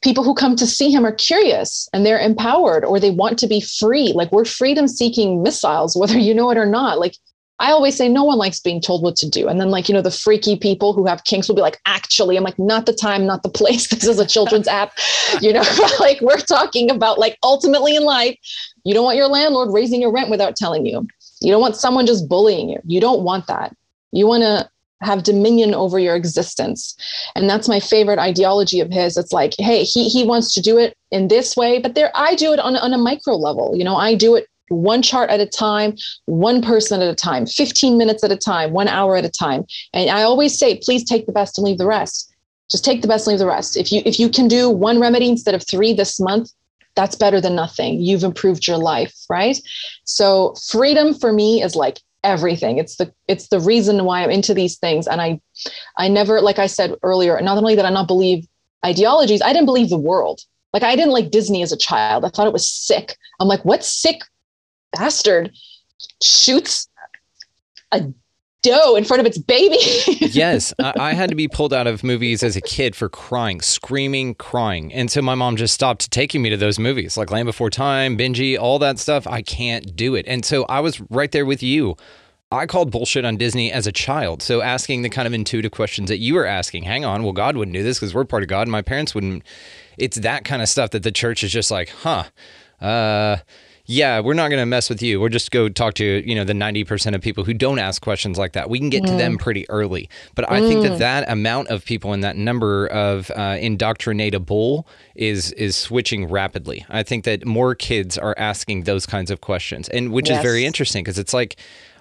S2: people who come to see him are curious and they're empowered or they want to be free like we're freedom seeking missiles whether you know it or not like I always say no one likes being told what to do. And then, like, you know, the freaky people who have kinks will be like, actually, I'm like, not the time, not the place. This is a children's app, you know, like we're talking about like ultimately in life, you don't want your landlord raising your rent without telling you. You don't want someone just bullying you. You don't want that. You want to have dominion over your existence. And that's my favorite ideology of his. It's like, hey, he he wants to do it in this way, but there I do it on, on a micro level. You know, I do it one chart at a time, one person at a time, 15 minutes at a time, one hour at a time. And I always say, please take the best and leave the rest. Just take the best and leave the rest. If you if you can do one remedy instead of three this month, that's better than nothing. You've improved your life, right? So freedom for me is like everything. It's the it's the reason why I'm into these things. And I I never, like I said earlier, not only that I not believe ideologies, I didn't believe the world. Like I didn't like Disney as a child. I thought it was sick. I'm like, what sick bastard shoots a doe in front of its baby.
S1: yes, I, I, had to be pulled out of movies as a kid for crying, screaming, crying. And so my mom just stopped taking me to those movies, like Land Before Time, Benji, all that stuff. I can't do it. And so I was right there with you. I called bullshit on Disney as a child. So asking the kind of intuitive questions that you were asking, hang on, well, God wouldn't do this because we're part of God and my parents wouldn't. It's that kind of stuff that the church is just like, huh, uh, yeah, we're not going to mess with you. We're just go talk to, you know, the 90% of people who don't ask questions like that. We can get mm. to them mm. pretty early. But I mm. think that mm. that amount of people and that number of uh, indoctrinatable is is switching rapidly. I think that more kids are asking those kinds of questions, and which yes. is very interesting because it's like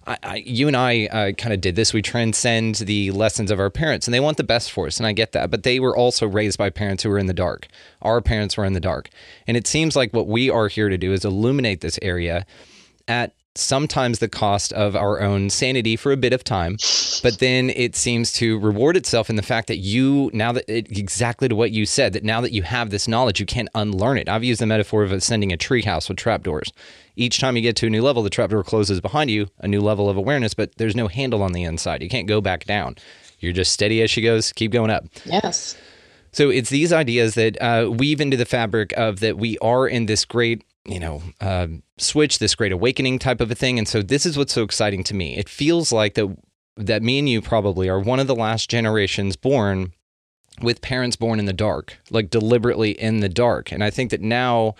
S1: I, I, you and I uh, kind of did this. We transcend the lessons of our parents, and they want the best for us, and I get that. But they were also raised by parents who were in the dark. Our parents were in the dark, and it seems like what we are here to do is illuminate this area at sometimes the cost of our own sanity for a bit of time, but then it seems to reward itself in the fact that you, now that it, exactly to what you said, that now that you have this knowledge, you can't unlearn it. I've used the metaphor of ascending a treehouse with trapdoors each time you get to a new level, the trapdoor closes behind you, a new level of awareness, but there's no handle on the inside. You can't go back down. You're just steady as she goes, keep going up.
S2: Yes.
S1: So it's these ideas that uh, weave into the fabric of that we are in this great, you know, uh, switch, this great awakening type of a thing. And so this is what's so exciting to me. It feels like that that me and you probably are one of the last generations born with parents born in the dark, like deliberately in the dark. And I think that now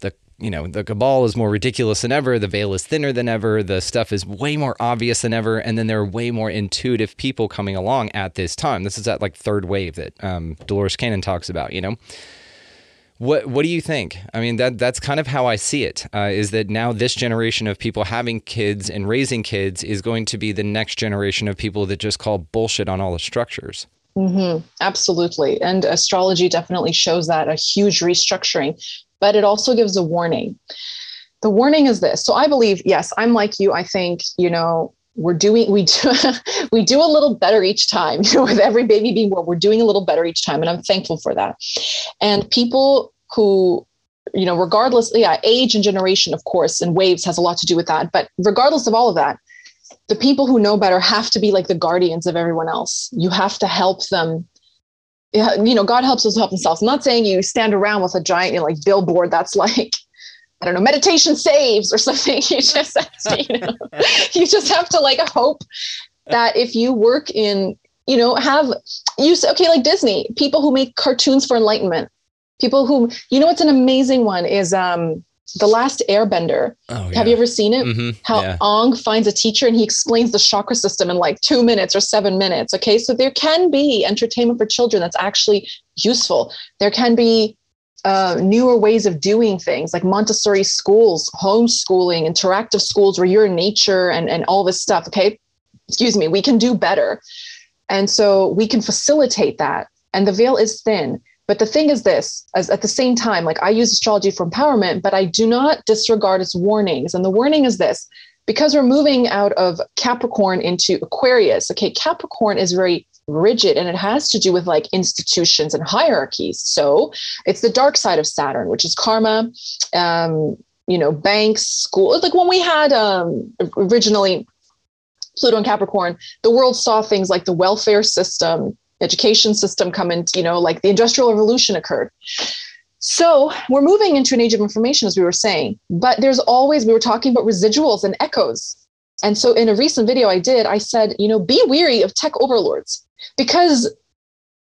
S1: the you know, the cabal is more ridiculous than ever. The veil is thinner than ever. The stuff is way more obvious than ever. And then there are way more intuitive people coming along at this time. This is that like third wave that um, Dolores Cannon talks about, you know? What What do you think? I mean, that that's kind of how I see it. Uh, is that now this generation of people having kids and raising kids is going to be the next generation of people that just call bullshit on all the structures.
S2: Mm-hmm. Absolutely. And astrology definitely shows that a huge restructuring, but it also gives a warning. The warning is this. So I believe, yes, I'm like you. I think, you know, we're doing we do we do a little better each time you know with every baby being born we're doing a little better each time and i'm thankful for that. And people who you know regardless yeah age and generation of course and waves has a lot to do with that but regardless of all of that the people who know better have to be like the guardians of everyone else. You have to help them. You know god helps us help themselves. I'm not saying you stand around with a giant you know, like billboard that's like I don't know, meditation saves or something. You just have to, you know, you just have to like hope that if you work in, you know, have you okay, like Disney, people who make cartoons for enlightenment, people who, you know, what's an amazing one is um the last airbender oh, yeah. have you ever seen it mm-hmm. how yeah. Aang finds a teacher and he explains the chakra system in like two minutes or seven minutes okay so there can be entertainment for children that's actually useful there can be uh, newer ways of doing things like Montessori schools, homeschooling, interactive schools where you're in nature and, and all this stuff. Okay. Excuse me, we can do better. And so we can facilitate that. And the veil is thin. But the thing is this, as at the same time, like I use astrology for empowerment, but I do not disregard its warnings. And the warning is this because we're moving out of Capricorn into Aquarius. Okay, Capricorn is very rigid and it has to do with like institutions and hierarchies. So it's the dark side of saturn which is karma um, you know banks school like when we had um, originally pluto and capricorn the world saw things like the welfare system education system come into you know like the industrial revolution occurred. So we're moving into an age of information as we were saying but there's always we were talking about residuals and echoes. And so in a recent video I did, I said, you know, be weary of tech overlords because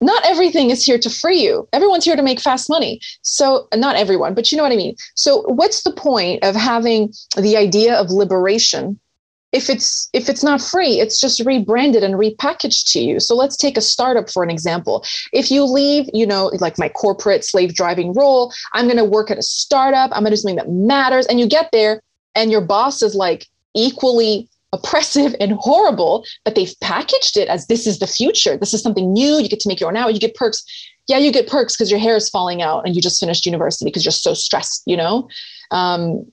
S2: not everything is here to free you. Everyone's here to make fast money. So, not everyone, but you know what I mean. So, what's the point of having the idea of liberation if it's if it's not free? It's just rebranded and repackaged to you. So, let's take a startup for an example. If you leave, you know, like my corporate slave driving role, I'm going to work at a startup. I'm going to do something that matters, and you get there, and your boss is like equally oppressive and horrible, but they've packaged it as this is the future. This is something new. You get to make your own hour. You get perks. Yeah, you get perks because your hair is falling out and you just finished university because you're so stressed, you know? Um,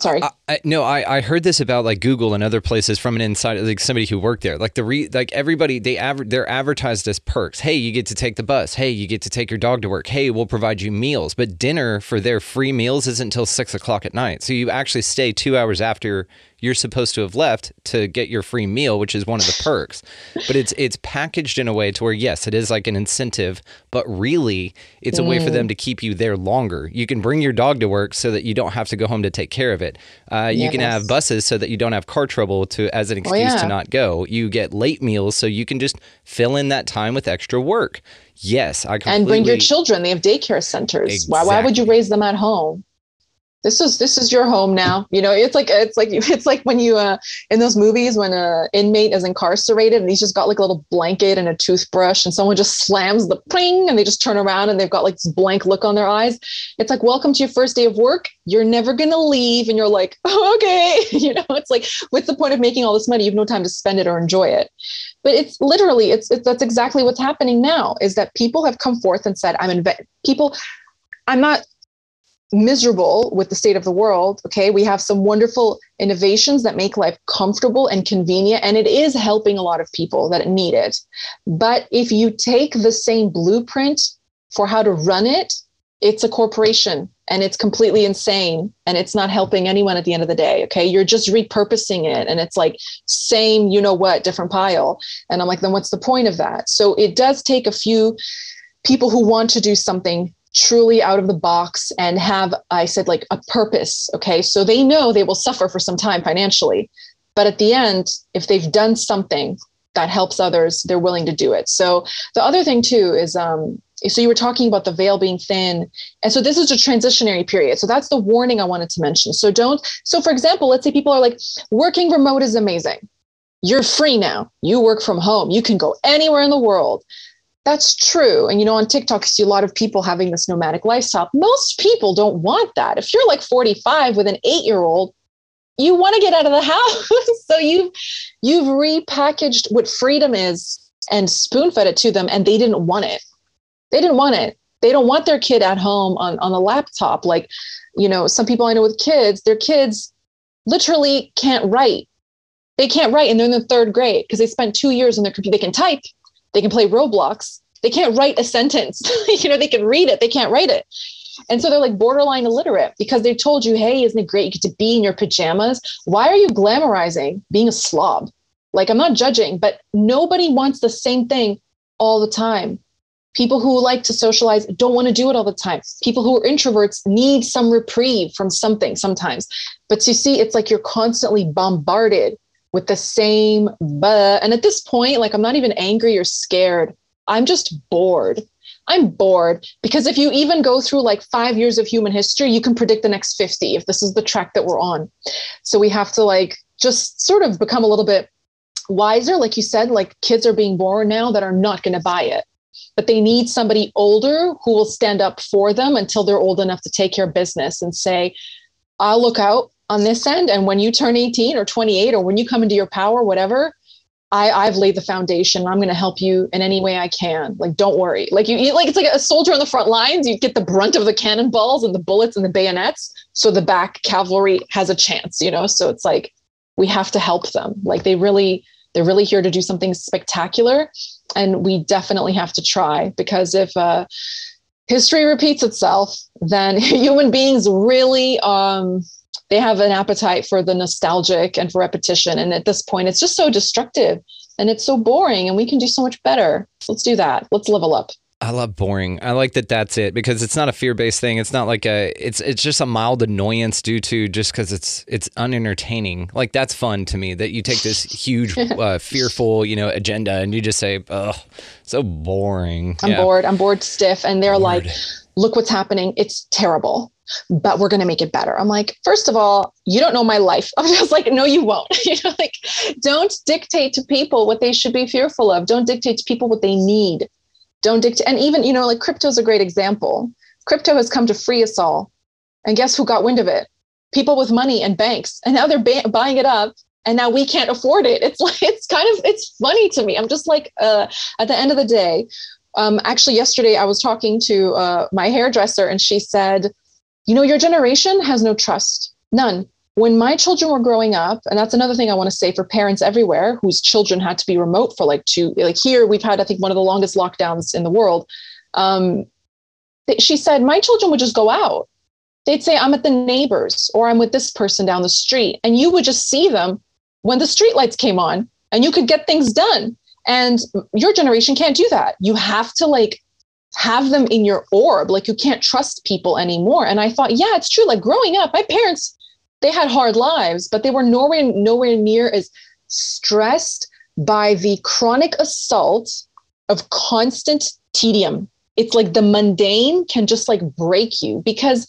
S2: Sorry. I,
S1: I, no, I, I heard this about like Google and other places from an inside like somebody who worked there. Like the re, like everybody they aver, they're advertised as perks. Hey, you get to take the bus. Hey, you get to take your dog to work. Hey, we'll provide you meals. But dinner for their free meals isn't until six o'clock at night. So you actually stay two hours after you're supposed to have left to get your free meal, which is one of the perks. But it's it's packaged in a way to where yes, it is like an incentive, but really it's a way for them mm. to keep you there longer. You can bring your dog to work so that you don't have to go home to take care of it. Uh, you can have buses so that you don't have car trouble to as an excuse oh, yeah. to not go. You get late meals so you can just fill in that time with extra work. Yes, I completely...
S2: and bring your children. They have daycare centers. Exactly. Why, why would you raise them at home? This is this is your home now. You know it's like it's like it's like when you uh in those movies when a inmate is incarcerated and he's just got like a little blanket and a toothbrush and someone just slams the ping and they just turn around and they've got like this blank look on their eyes. It's like welcome to your first day of work. You're never gonna leave and you're like oh, okay. You know it's like what's the point of making all this money? You have no time to spend it or enjoy it. But it's literally it's, it's that's exactly what's happening now is that people have come forth and said i'm inve- people i'm not miserable with the state of the world. Okay, we have some wonderful innovations that make life comfortable and convenient, and it is helping a lot of people that need it. But if you take the same blueprint for how to run it, it's a corporation and it's completely insane and it's not helping anyone at the end of the day. Okay, you're just repurposing it, and it's like same, you know what, different pile. And I'm like, then what's the point of that? So it does take a few people who want to do something truly out of the box and have i said like a purpose okay? So they know they will suffer for some time financially but at the end if they've done something that helps others, they're willing to do it. So the other thing too is um, so you were talking about the veil being thin. And so this is a transitionary period. So that's the warning i wanted to mention. So don't so for example let's say people are like working remote is amazing. You're free now. You work from home. You can go anywhere in the world that's true. And you know on tiktok you see a lot of people having this nomadic lifestyle. Most people don't want that. If you're like 45 with an eight year old you want to get out of the house. So you've you've repackaged what freedom is and spoon fed it to them and they didn't want it. They didn't want it. They don't want their kid at home on, on a laptop. Like you know some people i know with kids their kids literally can't write. They can't write and they're in the third grade because they spent two years on their computer. They can type they can play roblox they can't write a sentence you know they can read it they can't write it and so they're like borderline illiterate because they told you, hey, isn't it great? You get to be in your pajamas. Why are you glamorizing being a slob? Like, I'm not judging, but nobody wants the same thing all the time. People who like to socialize don't want to do it all the time. People who are introverts need some reprieve from something sometimes. But you see, it's like you're constantly bombarded with the same but. And at this point, like, I'm not even angry or scared. I'm just bored. I'm bored because if you even go through like five years of human history, you can predict the next 50 if this is the track that we're on. So we have to like just sort of become a little bit wiser. Like you said, like kids are being born now that are not going to buy it, but they need somebody older who will stand up for them until they're old enough to take care of business and say, I'll look out on this end. And when you turn 18 or 28 or when you come into your power, whatever, I, I've laid the foundation. I'm going to help you in any way I can. Like, don't worry. Like you, you, like it's like a soldier on the front lines. You get the brunt of the cannonballs and the bullets and the bayonets, so the back cavalry has a chance. You know, so it's like we have to help them. Like they really, they're really here to do something spectacular, and we definitely have to try because if uh, history repeats itself, then human beings really um, they have an appetite for the nostalgic and for repetition. And at this point, it's just so destructive and it's so boring, and we can do so much better. let's do that. Let's level up.
S1: I love boring. I like that that's it because it's not a fear-based thing. It's not like a it's it's just a mild annoyance due to just cuz it's it's unentertaining. Like that's fun to me that you take this huge uh, fearful, you know, agenda and you just say, "Oh, so boring."
S2: I'm yeah. bored. I'm bored stiff and they're bored. like, "Look what's happening. It's terrible." But we're going to make it better. I'm like, first of all, you don't know my life. I'm just like, no, you won't. you know, like, don't dictate to people what they should be fearful of. Don't dictate to people what they need. Don't dictate. And even, you know, like crypto is a great example. Crypto has come to free us all. And guess who got wind of it? People with money and banks. And now they're ba- buying it up. And now we can't afford it. It's like, it's kind of, it's funny to me. I'm just like, uh, at the end of the day, um, actually, yesterday I was talking to uh, my hairdresser and she said, you know, your generation has no trust, none. When my children were growing up, and that's another thing I want to say for parents everywhere whose children had to be remote for like two, like here, we've had, I think, one of the longest lockdowns in the world. Um, she said, My children would just go out. They'd say, I'm at the neighbors or I'm with this person down the street. And you would just see them when the streetlights came on and you could get things done. And your generation can't do that. You have to like have them in your orb. Like you can't trust people anymore. And I thought, yeah, it's true. Like growing up, my parents, they had hard lives, but they were nowhere, nowhere near as stressed by the chronic assault of constant tedium. It's like the mundane can just like break you because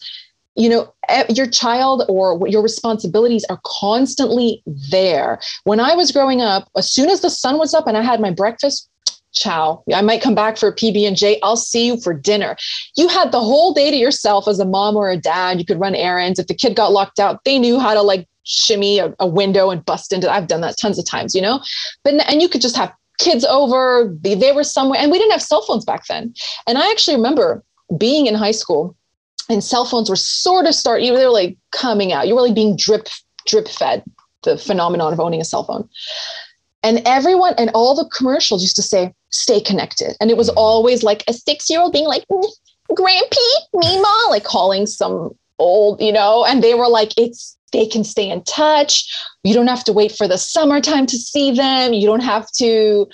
S2: you know your child or your responsibilities are constantly there when i was growing up as soon as the sun was up and i had my breakfast ciao. I might come back for a pb&j i'll see you for dinner. You had the whole day to yourself as a mom or a dad. You could run errands. If the kid got locked out they knew how to like shimmy a, a window and bust into i've done that tons of times you know? But and you could just have kids over they were somewhere and we didn't have cell phones back then. And i actually remember being in high school and cell phones were sort of start you were like coming out. You were like being drip drip fed the phenomenon of owning a cell phone and everyone and all the commercials used to say, stay connected. And it was mm. always like a six year old being like, mm, Grampy, Mima, like calling some old, you know, and they were like, it's, they can stay in touch. You don't have to wait for the summertime to see them. You don't have to,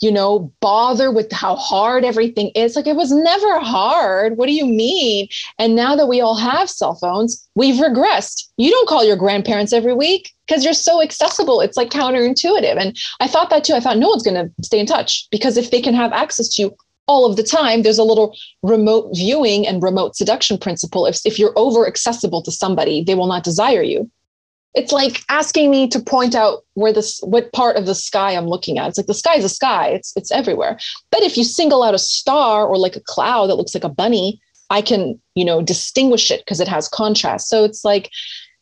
S2: you know, bother with how hard everything is. Like it was never hard. What do you mean? And now that we all have cell phones, we've regressed. You don't call your grandparents every week because you're so accessible. It's like counterintuitive. And I thought that too. I thought no one's going to stay in touch because if they can have access to you all of the time, there's a little remote viewing and remote seduction principle. If, if you're over accessible to somebody, they will not desire you it's like asking me to point out where this what part of the sky I'm looking at. It's like the sky is a sky. It's it's everywhere. But if you single out a star or like a cloud that looks like a bunny, I can, you know, distinguish it because it has contrast. So it's like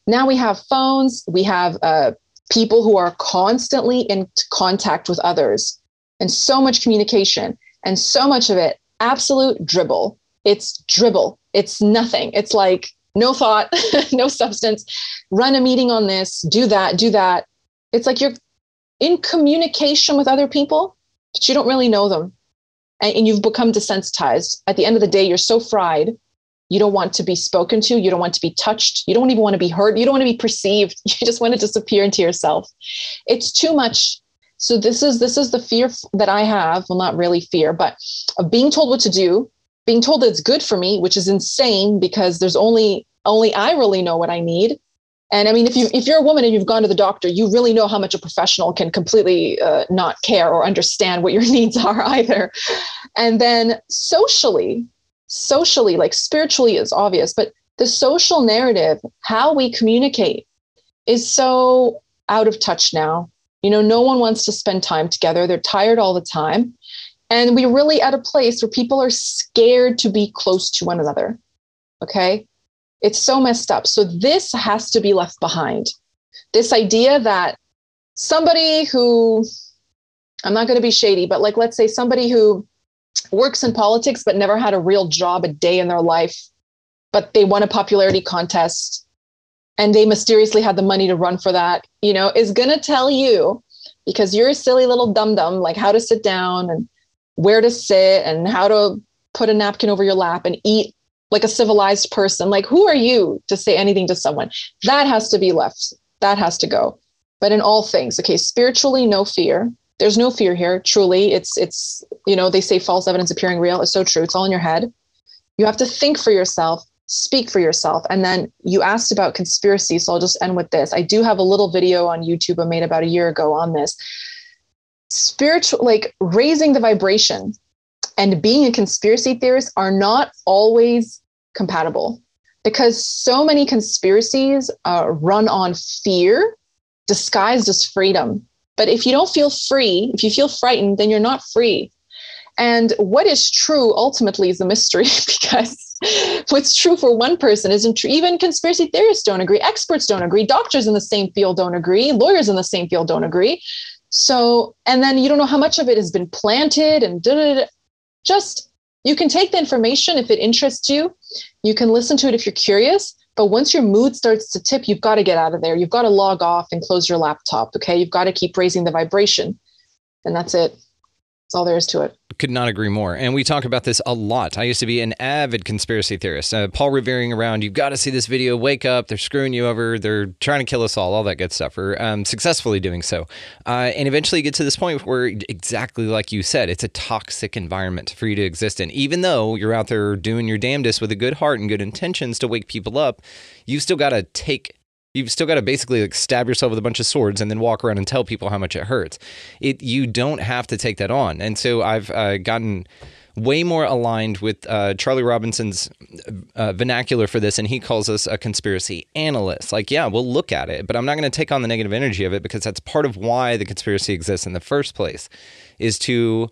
S2: now we have phones, we have uh, people who are constantly in contact with others and so much communication and so much of it absolute dribble. It's dribble. It's nothing. It's like no thought, no substance, run a meeting on this, do that, do that. It's like you're in communication with other people, but you don't really know them. And, and you've become desensitized. At the end of the day, you're so fried. You don't want to be spoken to. You don't want to be touched. You don't even want to be heard. You don't want to be perceived. You just want to disappear into yourself. It's too much. So this is this is the fear that I have. Well, not really fear, but of being told what to do, being told that it's good for me, which is insane because there's only only I really know what I need. And I mean, if you if you're a woman and you've gone to the doctor, you really know how much a professional can completely uh, not care or understand what your needs are either. And then socially, socially, like spiritually is obvious, but the social narrative, how we communicate, is so out of touch now. You know, no one wants to spend time together. They're tired all the time. And we're really at a place where people are scared to be close to one another. Okay. It's so messed up. So this has to be left behind. This idea that somebody who, I'm not going to be shady, but like, let's say somebody who works in politics but never had a real job a day in their life, but they won a popularity contest and they mysteriously had the money to run for that, you know, is going to tell you because you're a silly little dum dum, like how to sit down and where to sit and how to put a napkin over your lap and eat like a civilized person. Like, who are you to say anything to someone? That has to be left. That has to go. But in all things, okay, spiritually, no fear. There's no fear here. Truly, it's it's you know they say false evidence appearing real. is so true. It's all in your head. You have to think for yourself, speak for yourself, and then you asked about conspiracy. So I'll just end with this. I do have a little video on YouTube I made about a year ago on this spiritual like raising the vibration and being a conspiracy theorist are not always compatible because so many conspiracies uh, run on fear disguised as freedom but if you don't feel free if you feel frightened then you're not free and what is true ultimately is a mystery because what's true for one person isn't true. Even conspiracy theorists don't agree. Experts don't agree. Doctors in the same field don't agree. Lawyers in the same field don't agree. So, and then you don't know how much of it has been planted and just you can take the information if it interests you. You can listen to it if you're curious. But once your mood starts to tip, you've got to get out of there. You've got to log off and close your laptop. Okay. You've got to keep raising the vibration. And that's it. That's all there is to it
S1: could not agree more. And we talk about this a lot. I used to be an avid conspiracy theorist. Uh, Paul revering around, you've got to see this video, wake up, they're screwing you over, they're trying to kill us all, all that good stuff, or um, successfully doing so. Uh, and eventually you get to this point where, exactly like you said, it's a toxic environment for you to exist in. Even though you're out there doing your damnedest with a good heart and good intentions to wake people up, you've still got to take You've still got to basically like stab yourself with a bunch of swords and then walk around and tell people how much it hurts. It you don't have to take that on, and so I've uh, gotten way more aligned with uh, Charlie Robinson's uh, vernacular for this, and he calls us a conspiracy analyst. Like, yeah, we'll look at it, but I'm not going to take on the negative energy of it because that's part of why the conspiracy exists in the first place, is to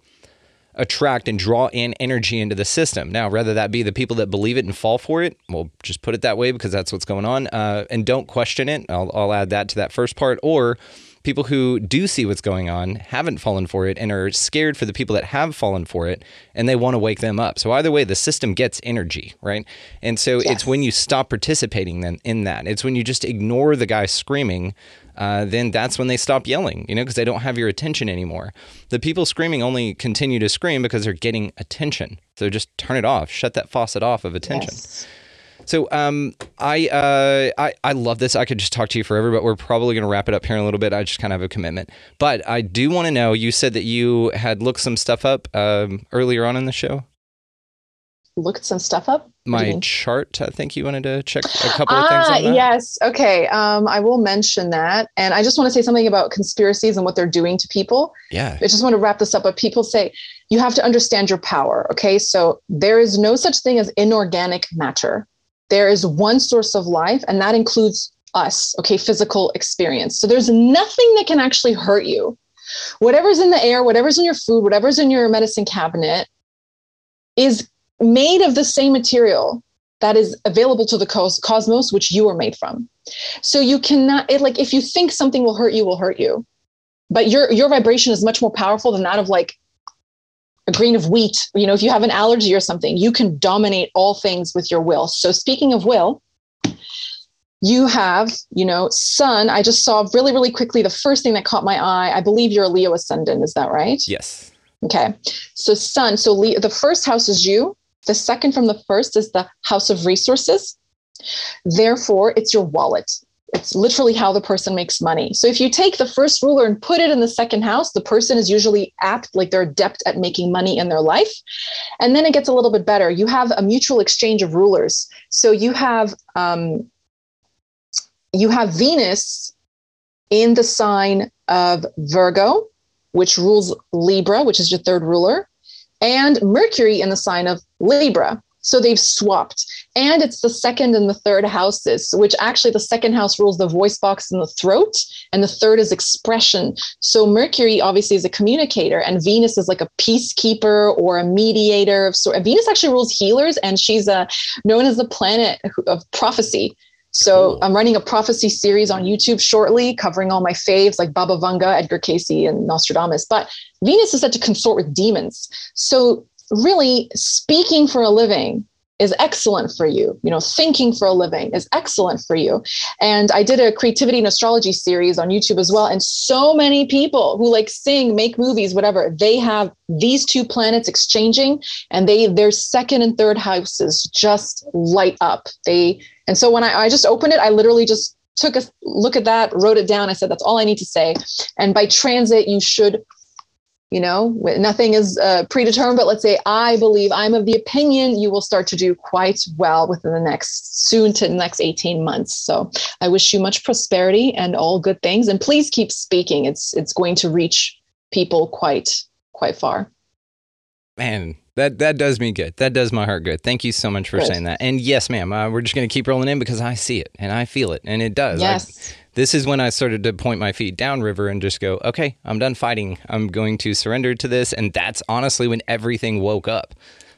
S1: attract and draw in energy into the system. Now, whether that be the people that believe it and fall for it, we'll just put it that way because that's what's going on, uh, and don't question it. I'll, I'll add that to that first part. Or people who do see what's going on haven't fallen for it and are scared for the people that have fallen for it and they want to wake them up. So either way, the system gets energy, right? And so yes. it's when you stop participating then in that. It's when you just ignore the guy screaming uh, then that's when they stop yelling, you know, because they don't have your attention anymore. The people screaming only continue to scream because they're getting attention. So just turn it off, shut that faucet off of attention. Yes. So um, I, uh, I I love this. I could just talk to you forever, but we're probably going to wrap it up here in a little bit. I just kind of have a commitment. But I do want to know. You said that you had looked some stuff up um, earlier on in the show.
S2: Looked some stuff up. What do you
S1: My chart. I think you wanted to check a couple of things
S2: Ah,
S1: that.
S2: yes. Okay. Um, I will mention that. And I just want to say something about conspiracies and what they're doing to people.
S1: Yeah.
S2: I just want to wrap this up. But people say you have to understand your power. Okay. So there is no such thing as inorganic matter. There is one source of life, and that includes us. Okay. Physical experience. So there's nothing that can actually hurt you. Whatever's in the air, whatever's in your food, whatever's in your medicine cabinet is made of the same material that is available to the cos- cosmos which you are made from. So you cannot it like if you think something will hurt you will hurt you. But your your vibration is much more powerful than that of like a grain of wheat. You know if you have an allergy or something you can dominate all things with your will. So speaking of will you have you know sun. I just saw really really quickly the first thing that caught my eye. I believe you're a leo ascendant. Is that right?
S1: Yes.
S2: Okay. So sun, so Le- the first house is you. The second from the first is the house of resources. Therefore, it's your wallet. It's literally how the person makes money. So if you take the first ruler and put it in the second house, the person is usually apt, like they're adept at making money in their life. And then it gets a little bit better. You have a mutual exchange of rulers. So you have um, you have Venus in the sign of Virgo, which rules Libra, which is your third ruler, and Mercury in the sign of Libra. So they've swapped. And it's the second and the third houses, which actually the second house rules the voice box and the throat, and the third is expression. So Mercury obviously is a communicator, and Venus is like a peacekeeper or a mediator of sort. Venus actually rules healers, and she's uh, known as the planet of prophecy. So. I'm running a prophecy series on YouTube shortly, covering all my faves like Baba Vanga, Edgar Cayce, and Nostradamus. But Venus is said to consort with demons. So really, speaking for a living is excellent for you. You know, thinking for a living is excellent for you. And I did a creativity and astrology series on YouTube as well. And so many people who like sing, make movies, whatever, they have these two planets exchanging and they their second and third houses just light up. They and so when I, I just opened it, I literally just took a look at that, wrote it down. I said, that's all I need to say. And by transit, you should, you know, nothing is uh, predetermined, but let's say I believe I'm of the opinion you will start to do quite well within the next soon to the next 18 months. So I wish you much prosperity and all good things. And please keep speaking. It's it's going to reach people quite quite far.
S1: Man, that that does me good. That does my heart good. Thank you so much for
S2: Good.
S1: saying that. And yes, ma'am, uh, we're just going to keep rolling in because I see it and I feel it, and it does. I-
S2: Yes.
S1: This is when I started to point my feet downriver and just go, okay, I'm done fighting. I'm going to surrender to this, and that's honestly when everything woke up,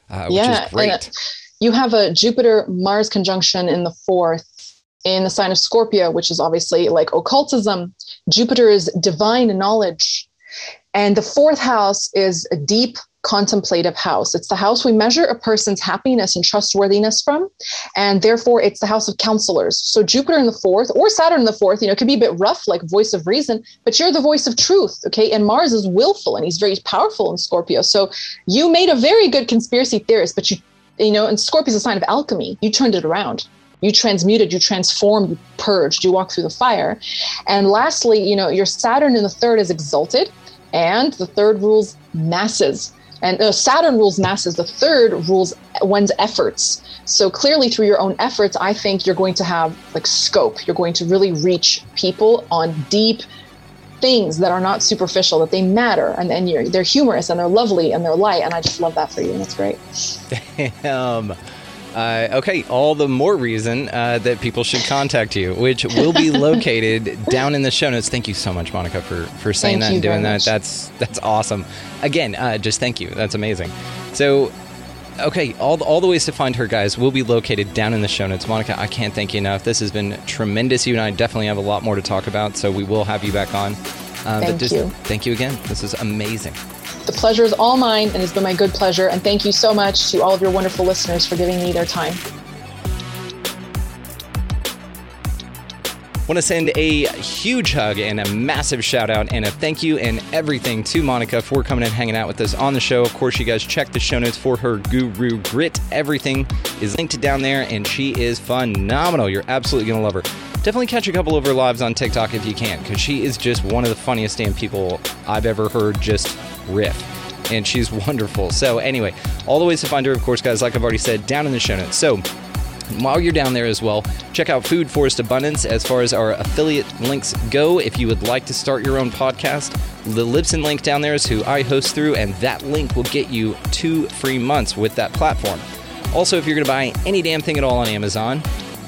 S1: uh, which
S2: yeah,
S1: is great.
S2: and, uh, you have a Jupiter Mars conjunction in the fourth in the sign of Scorpio, which is obviously like occultism. Jupiter is divine knowledge. And the fourth house is a deep contemplative house. It's the house we measure a person's happiness and trustworthiness from. And therefore, it's the house of counselors. So, Jupiter in the fourth or Saturn in the fourth, you know, it could be a bit rough, like voice of reason, but you're the voice of truth. Okay. And Mars is willful and he's very powerful in Scorpio. So, you made a very good conspiracy theorist, but you, you know, and Scorpio is a sign of alchemy. You turned it around. You transmuted, you transformed, you purged, you walked through the fire. And lastly, you know, your Saturn in the third is exalted, and the third rules masses. And uh, Saturn rules masses. The third rules one's efforts. So clearly, through your own efforts, I think you're going to have like scope. You're going to really reach people on deep things that are not superficial, that they matter, and you're, they're humorous and they're lovely and they're light. And I just love that for you, and that's great.
S1: um, uh, okay, all the more reason uh, that people should contact you, which will be located down in the show notes. Thank you so much, Monika, for for saying
S2: Thank
S1: that and doing that.
S2: much.
S1: That's that's awesome. Again, uh, just thank you. That's amazing. So. Okay, all the, all the ways to find her, guys, will be located down in the show notes. Monika, I can't thank you enough. This has been tremendous. You and I definitely have a lot more to talk about, so we will have you back on. Uh, but
S2: Thank
S1: just
S2: you.
S1: thank you again. This is amazing.
S2: The pleasure is all mine and it's been my good pleasure. And thank you so much to all of your wonderful listeners for giving me their time.
S1: Want to send a huge hug and a massive shout out and a thank you and everything to Monika for coming and hanging out with us on the show. Of course, you guys check the show notes for her Guru Grit. Everything is linked down there, and she is phenomenal. You're absolutely going to love her. Definitely catch a couple of her lives on TikTok if you can, because she is just one of the funniest damn people I've ever heard just riff and she's wonderful. So, anyway, all the ways to find her, of course, guys, like I've already said, down in the show notes. So, while you're down there as well, check out Food Forest Abundance as far as our affiliate links go. If you would like to start your own podcast, the Libsyn link down there is who I host through, and that link will get you two free months with that platform. Also, if you're going to buy any damn thing at all on Amazon,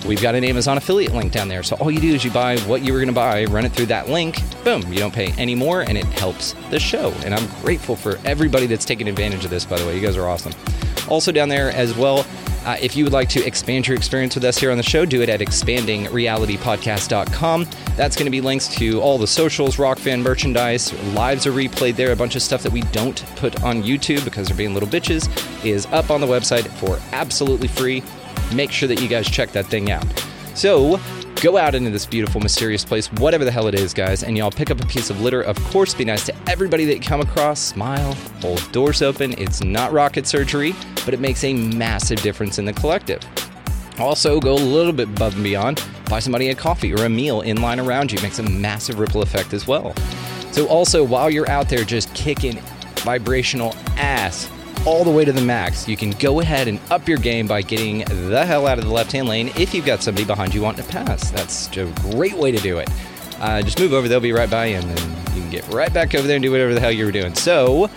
S1: we've got an Amazon affiliate link down there. So all you do is you buy what you were going to buy, run it through that link, boom, you don't pay any more, and it helps the show. And I'm grateful for everybody that's taking advantage of this, by the way. You guys are awesome. Also, down there as well, uh, if you would like to expand your experience with us here on the show, do it at expandingrealitypodcast.com. That's going to be links to all the socials, Rokfin merchandise, lives are replayed there, a bunch of stuff that we don't put on YouTube because they're being little bitches is up on the website for absolutely free. Make sure that you guys check that thing out. So, go out into this beautiful, mysterious place, whatever the hell it is, guys, and y'all pick up a piece of litter. Of course, be nice to everybody that you come across. Smile, hold doors open. It's not rocket surgery, but it makes a massive difference in the collective. Also, go a little bit above and beyond. Buy somebody a coffee or a meal in line around you. It makes a massive ripple effect as well. So, also, while you're out there just kicking vibrational ass all the way to the max, you can go ahead and up your game by getting the hell out of the left hand lane if you've got somebody behind you wanting to pass. That's a great way to do it. Uh, just move over, they'll be right by you, and then you can get right back over there and do whatever the hell you were doing. So,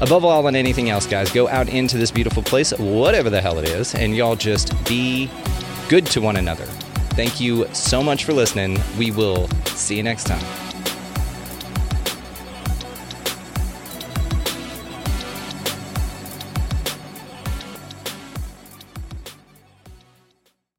S1: above all and anything else, guys, go out into this beautiful place, whatever the hell it is, and y'all just be good to one another. Thank you so much for listening. We will see you next time.